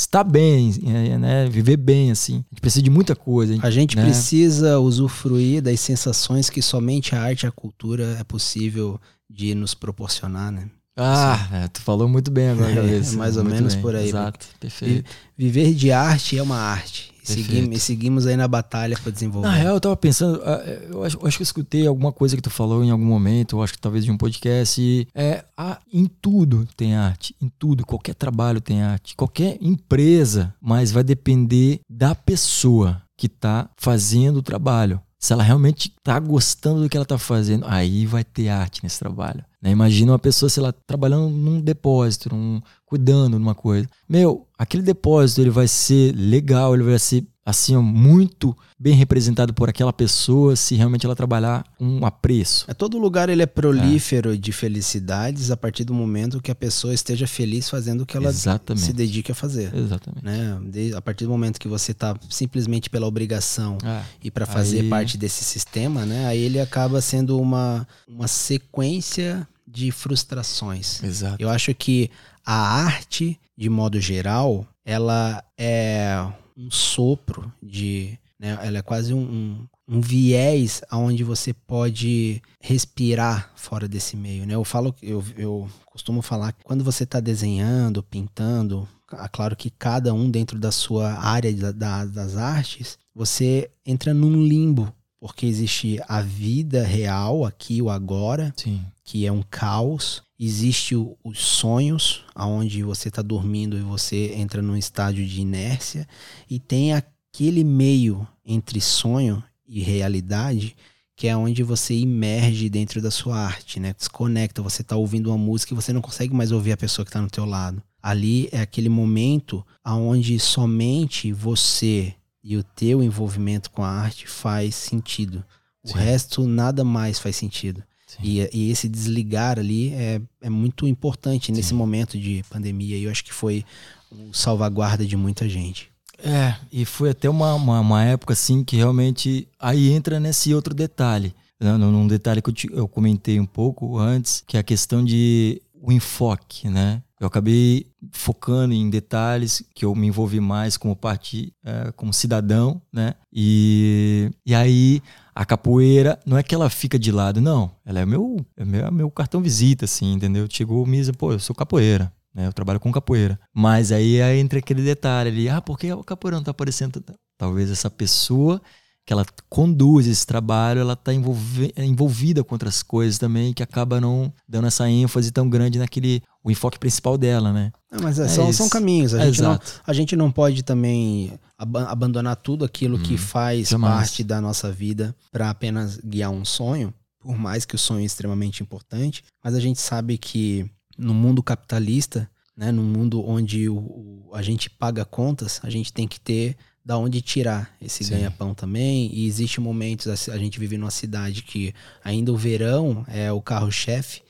estar, bem, é, né, viver bem, assim. A gente precisa de muita coisa. A gente né? precisa usufruir das sensações que somente a arte e a cultura é possível de nos proporcionar, né? Ah, é, tu falou muito bem agora, é, é mais ou muito menos bem. por aí. Exato, perfeito. Viver de arte é uma arte. Seguimos, seguimos aí na batalha para desenvolver. Na real, eu tava pensando, ah, é, eu acho, eu acho, que eu escutei alguma coisa que tu falou em algum momento, eu acho que talvez de um podcast. E, é, a, em tudo tem arte, em tudo, qualquer trabalho tem arte, qualquer empresa, mas vai depender da pessoa que tá fazendo o trabalho. Se ela realmente tá gostando do que ela tá fazendo, aí vai ter arte nesse trabalho. Né? Imagina uma pessoa, sei lá, trabalhando num depósito, num, cuidando de uma coisa. Meu, aquele depósito ele vai ser legal, ele vai ser assim, muito bem representado por aquela pessoa se realmente ela trabalhar um apreço. É todo lugar ele é prolífero é. de felicidades a partir do momento que a pessoa esteja feliz fazendo o que ela Exatamente. se dedique a fazer. Exatamente. Né? De, a partir do momento que você está simplesmente pela obrigação é. e para fazer aí... parte desse sistema, né? Aí ele acaba sendo uma, uma sequência de frustrações. Exato. Eu acho que a arte, de modo geral, ela é um sopro de. Né, ela é quase um, um, um viés aonde você pode respirar fora desse meio. Né? Eu falo, eu, eu costumo falar que quando você está desenhando, pintando, claro que cada um dentro da sua área da, da, das artes, você entra num limbo porque existe a vida real aqui, o agora, Sim. que é um caos. Existe o, os sonhos, aonde você está dormindo e você entra num estádio de inércia. E tem aquele meio entre sonho e realidade, que é onde você emerge dentro da sua arte, né? Desconecta, você está ouvindo uma música e você não consegue mais ouvir a pessoa que está no teu lado. Ali é aquele momento aonde somente você e o teu envolvimento com a arte faz sentido. O Sim. resto nada mais faz sentido. E, e, esse desligar ali é, é muito importante nesse Sim. momento de pandemia. E eu acho que foi um salvaguarda de muita gente. É, e foi até uma, uma, uma época assim que realmente aí entra nesse outro detalhe. Né? Num detalhe que eu, te, eu comentei um pouco antes, que é a questão de o enfoque, né? Eu acabei focando em detalhes que eu me envolvi mais como parte, é, como cidadão, né? E, e aí a capoeira não é que ela fica de lado, não. Ela é meu, é meu, é meu cartão visita, assim, entendeu? Chegou o Misa, pô, eu sou capoeira. Né, eu trabalho com capoeira. Mas aí, entra aquele detalhe ali, ah, por que a capoeira não tá aparecendo Talvez essa pessoa que ela conduz esse trabalho, ela está envolve, envolvida com outras coisas também, que acaba não dando essa ênfase tão grande naquele o enfoque principal dela, né? Não, mas é, é são, são, caminhos. A, é gente não, a gente não pode também ab abandonar tudo aquilo hum, que faz jamais. parte da nossa vida para apenas guiar um sonho, por mais que o sonho é extremamente importante, mas a gente sabe que no mundo capitalista, né, no mundo onde o, o, a gente paga contas, a gente tem que ter da onde tirar esse ganha-pão também. E existe momentos, a gente vive numa cidade que ainda o verão é o carro-chefe,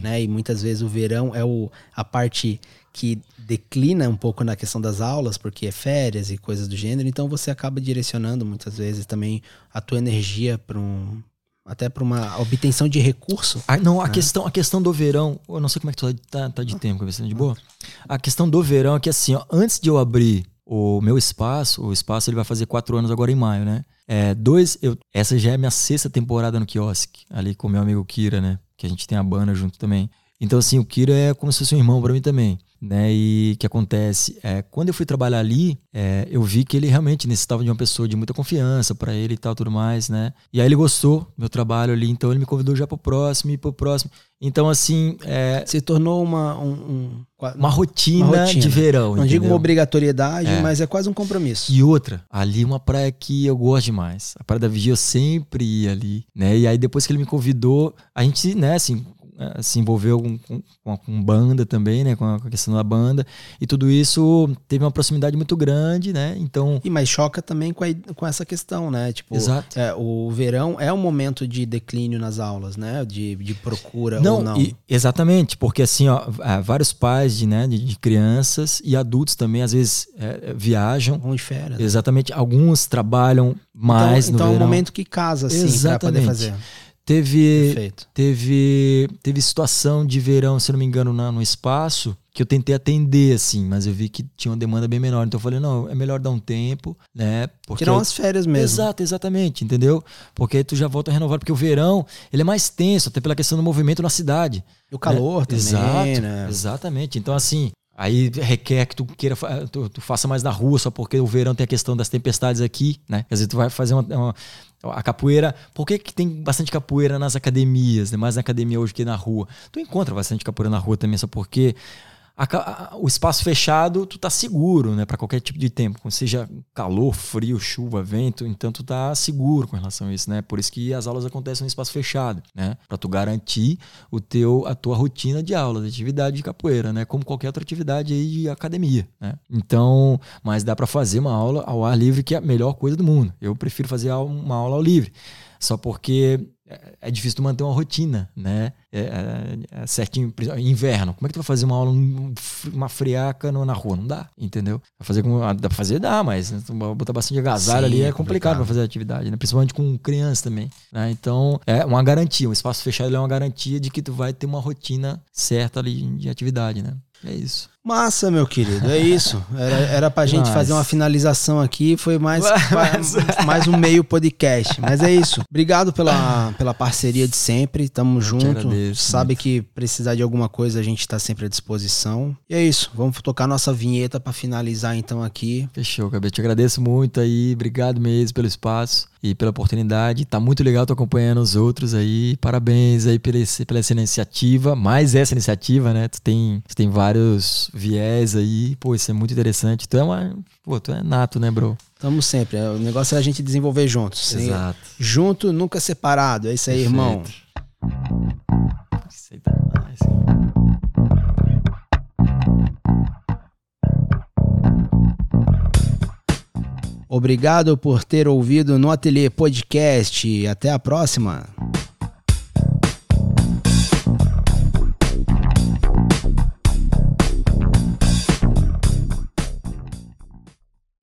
né? E muitas vezes o verão é o, a parte que declina um pouco na questão das aulas, porque é férias e coisas do gênero, então você acaba direcionando muitas vezes também a tua energia para um até para uma obtenção de recurso. Ah, não, a, né? questão, a questão do verão, eu não sei como é que tu tá, tá de tempo, cabeça de boa. A questão do verão é que assim, ó, antes de eu abrir o meu espaço, o espaço ele vai fazer quatro anos agora em maio, né? É, dois, eu, essa já é minha sexta temporada no quiosque, ali com meu amigo Kira, né? Que a gente tem a banda junto também. Então, assim, o Kira é como se fosse um irmão para mim também né? E o que acontece é quando eu fui trabalhar ali, é, eu vi que ele realmente necessitava de uma pessoa de muita confiança para ele e tal, tudo mais, né? E aí ele gostou do meu trabalho ali, então ele me convidou já pro próximo e pro próximo. Então, assim. É, Se tornou uma, um, um, uma, rotina uma, rotina de verão. Não entendeu? digo uma obrigatoriedade, é. mas é quase um compromisso. E outra, ali uma praia que eu gosto demais. A Praia da Vigia eu sempre ia ali, né? E aí depois que ele me convidou, a gente, né, assim, se envolveu com, com, com, banda também, né? Com a, questão da banda. E tudo isso teve uma proximidade muito grande, né? Então. E mas choca também com, a, com essa questão, né? Tipo, Exato. É, o verão é um momento de declínio nas aulas, né? De, de procura não, ou não. E, exatamente, porque assim, ó, é, vários pais de, né, de, de crianças e adultos também, às vezes, é, viajam. Vão de férias. Exatamente. Alguns trabalham mais então, no então verão. Então é um momento que casa, assim, para poder fazer. Teve, Perfeito. teve teve situação de verão, se não me engano, na, no espaço, que eu tentei atender, assim, mas eu vi que tinha uma demanda bem menor. Então eu falei, não, é melhor dar um tempo, né? Porque Tirar umas férias mesmo. Exato, exatamente, entendeu? Porque aí tu já volta a renovar, porque o verão, ele é mais tenso, até pela questão do movimento na cidade. E o calor né? também, Exato, né? Exatamente. Então, assim, Aí requer que tu queira tu, tu, faça mais na rua, só porque o verão tem a questão das tempestades aqui, né? Quer dizer, tu vai fazer uma, uma a capoeira. Por que, que tem bastante capoeira nas academias, né? mais na academia hoje que na rua? Tu encontra bastante capoeira na rua também, só porque a, a, o espaço fechado, tu tá seguro, né, para qualquer tipo de tempo, seja calor, frio, chuva, vento, então tu tá seguro com relação a isso, né? Por isso que as aulas acontecem no espaço fechado, né? Para tu garantir o teu a tua rotina de aula, de atividade de capoeira, né, como qualquer outra atividade aí de academia, né? Então, mas dá para fazer uma aula ao ar livre que é a melhor coisa do mundo. Eu prefiro fazer uma aula ao livre. Só porque é difícil tu manter uma rotina, né? É, é, é certinho, inverno. Como é que tu vai fazer uma aula, uma friaca na rua? Não dá, entendeu? Vai fazer como, dá pra fazer, dá, mas botar bastante agasalho Sim, ali é, é complicado para fazer a atividade, né? Principalmente com criança também, né? Então, é uma garantia, um espaço fechado é uma garantia de que tu vai ter uma rotina certa ali de atividade, né? É isso. Massa, meu querido, é isso. Era, era pra gente Mas... fazer uma finalização aqui, foi mais, mais, mais, um meio podcast. Mas é isso. Obrigado pela, pela parceria de sempre. Tamo junto. Sabe que precisar de alguma coisa, a gente tá sempre à disposição. E é isso. Vamos tocar nossa vinheta para finalizar então aqui. Fechou, Gabi. Te agradeço muito aí. Obrigado mesmo pelo espaço e pela oportunidade. Tá muito legal, tô acompanhando os outros aí. Parabéns aí pela, pela essa iniciativa. Mais essa iniciativa, né? Tu tem, tu tem vários viés aí. Pô, isso é muito interessante. Tu é uma. Pô, tu é nato, né, bro? Tamo sempre. O negócio é a gente desenvolver juntos. Exato. Junto, nunca separado. É isso aí, Perfeito. irmão. Aí tá mais. Obrigado por ter ouvido no Ateliê Podcast. Até a próxima.